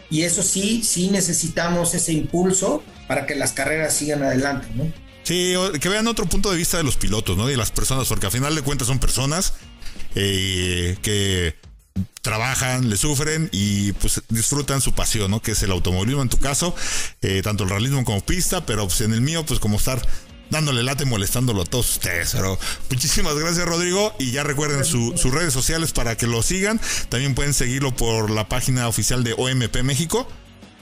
y eso sí, sí necesitamos ese impulso para que las carreras sigan adelante, ¿no? Sí, que vean otro punto de vista de los pilotos, ¿no? Y las personas, porque al final de cuentas son personas eh, que trabajan, le sufren y pues disfrutan su pasión, ¿no? Que es el automovilismo en tu caso, eh, tanto el realismo como pista, pero pues en el mío, pues como estar dándole late molestándolo a todos ustedes. Pero muchísimas gracias, Rodrigo. Y ya recuerden sus redes sociales para que lo sigan. También pueden seguirlo por la página oficial de OMP México.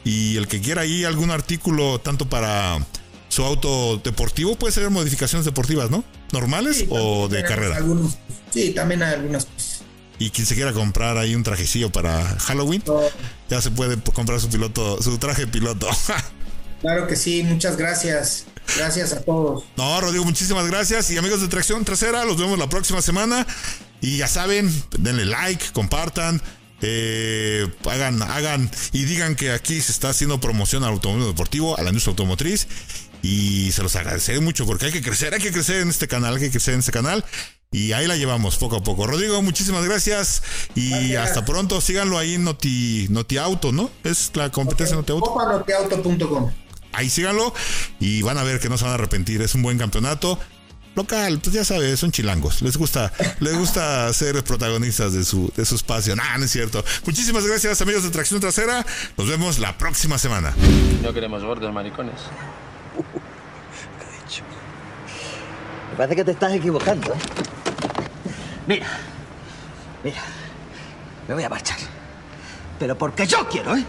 Y el que quiera ahí algún artículo, tanto para su auto deportivo, puede ser modificaciones deportivas, ¿no? ¿Normales o de carrera? sí, también hay algunas cosas y quien se quiera comprar ahí un trajecillo para Halloween, ya se puede comprar su piloto, su traje piloto. <laughs> claro que sí, muchas gracias. Gracias a todos. No, Rodrigo, muchísimas gracias. Y amigos de Tracción Trasera, los vemos la próxima semana. Y ya saben, denle like, compartan. Eh, hagan, hagan y digan que aquí se está haciendo promoción al automóvil deportivo, a la industria automotriz. Y se los agradeceré mucho porque hay que crecer, hay que crecer en este canal, hay que crecer en este canal. Y ahí la llevamos poco a poco. Rodrigo, muchísimas gracias y hasta pronto. Síganlo ahí en Noti, Auto, ¿no? Es la competencia okay. Notiauto. Ahí síganlo y van a ver que no se van a arrepentir. Es un buen campeonato local, pues ya sabes, son chilangos. Les gusta, les gusta <laughs> ser protagonistas de su, de su espacio. Nah, no es cierto. Muchísimas gracias, amigos de Tracción Trasera. Nos vemos la próxima semana. No queremos gordos, maricones. Me parece que te estás equivocando, ¿eh? Mira, mira, me voy a marchar. Pero porque yo quiero, ¿eh?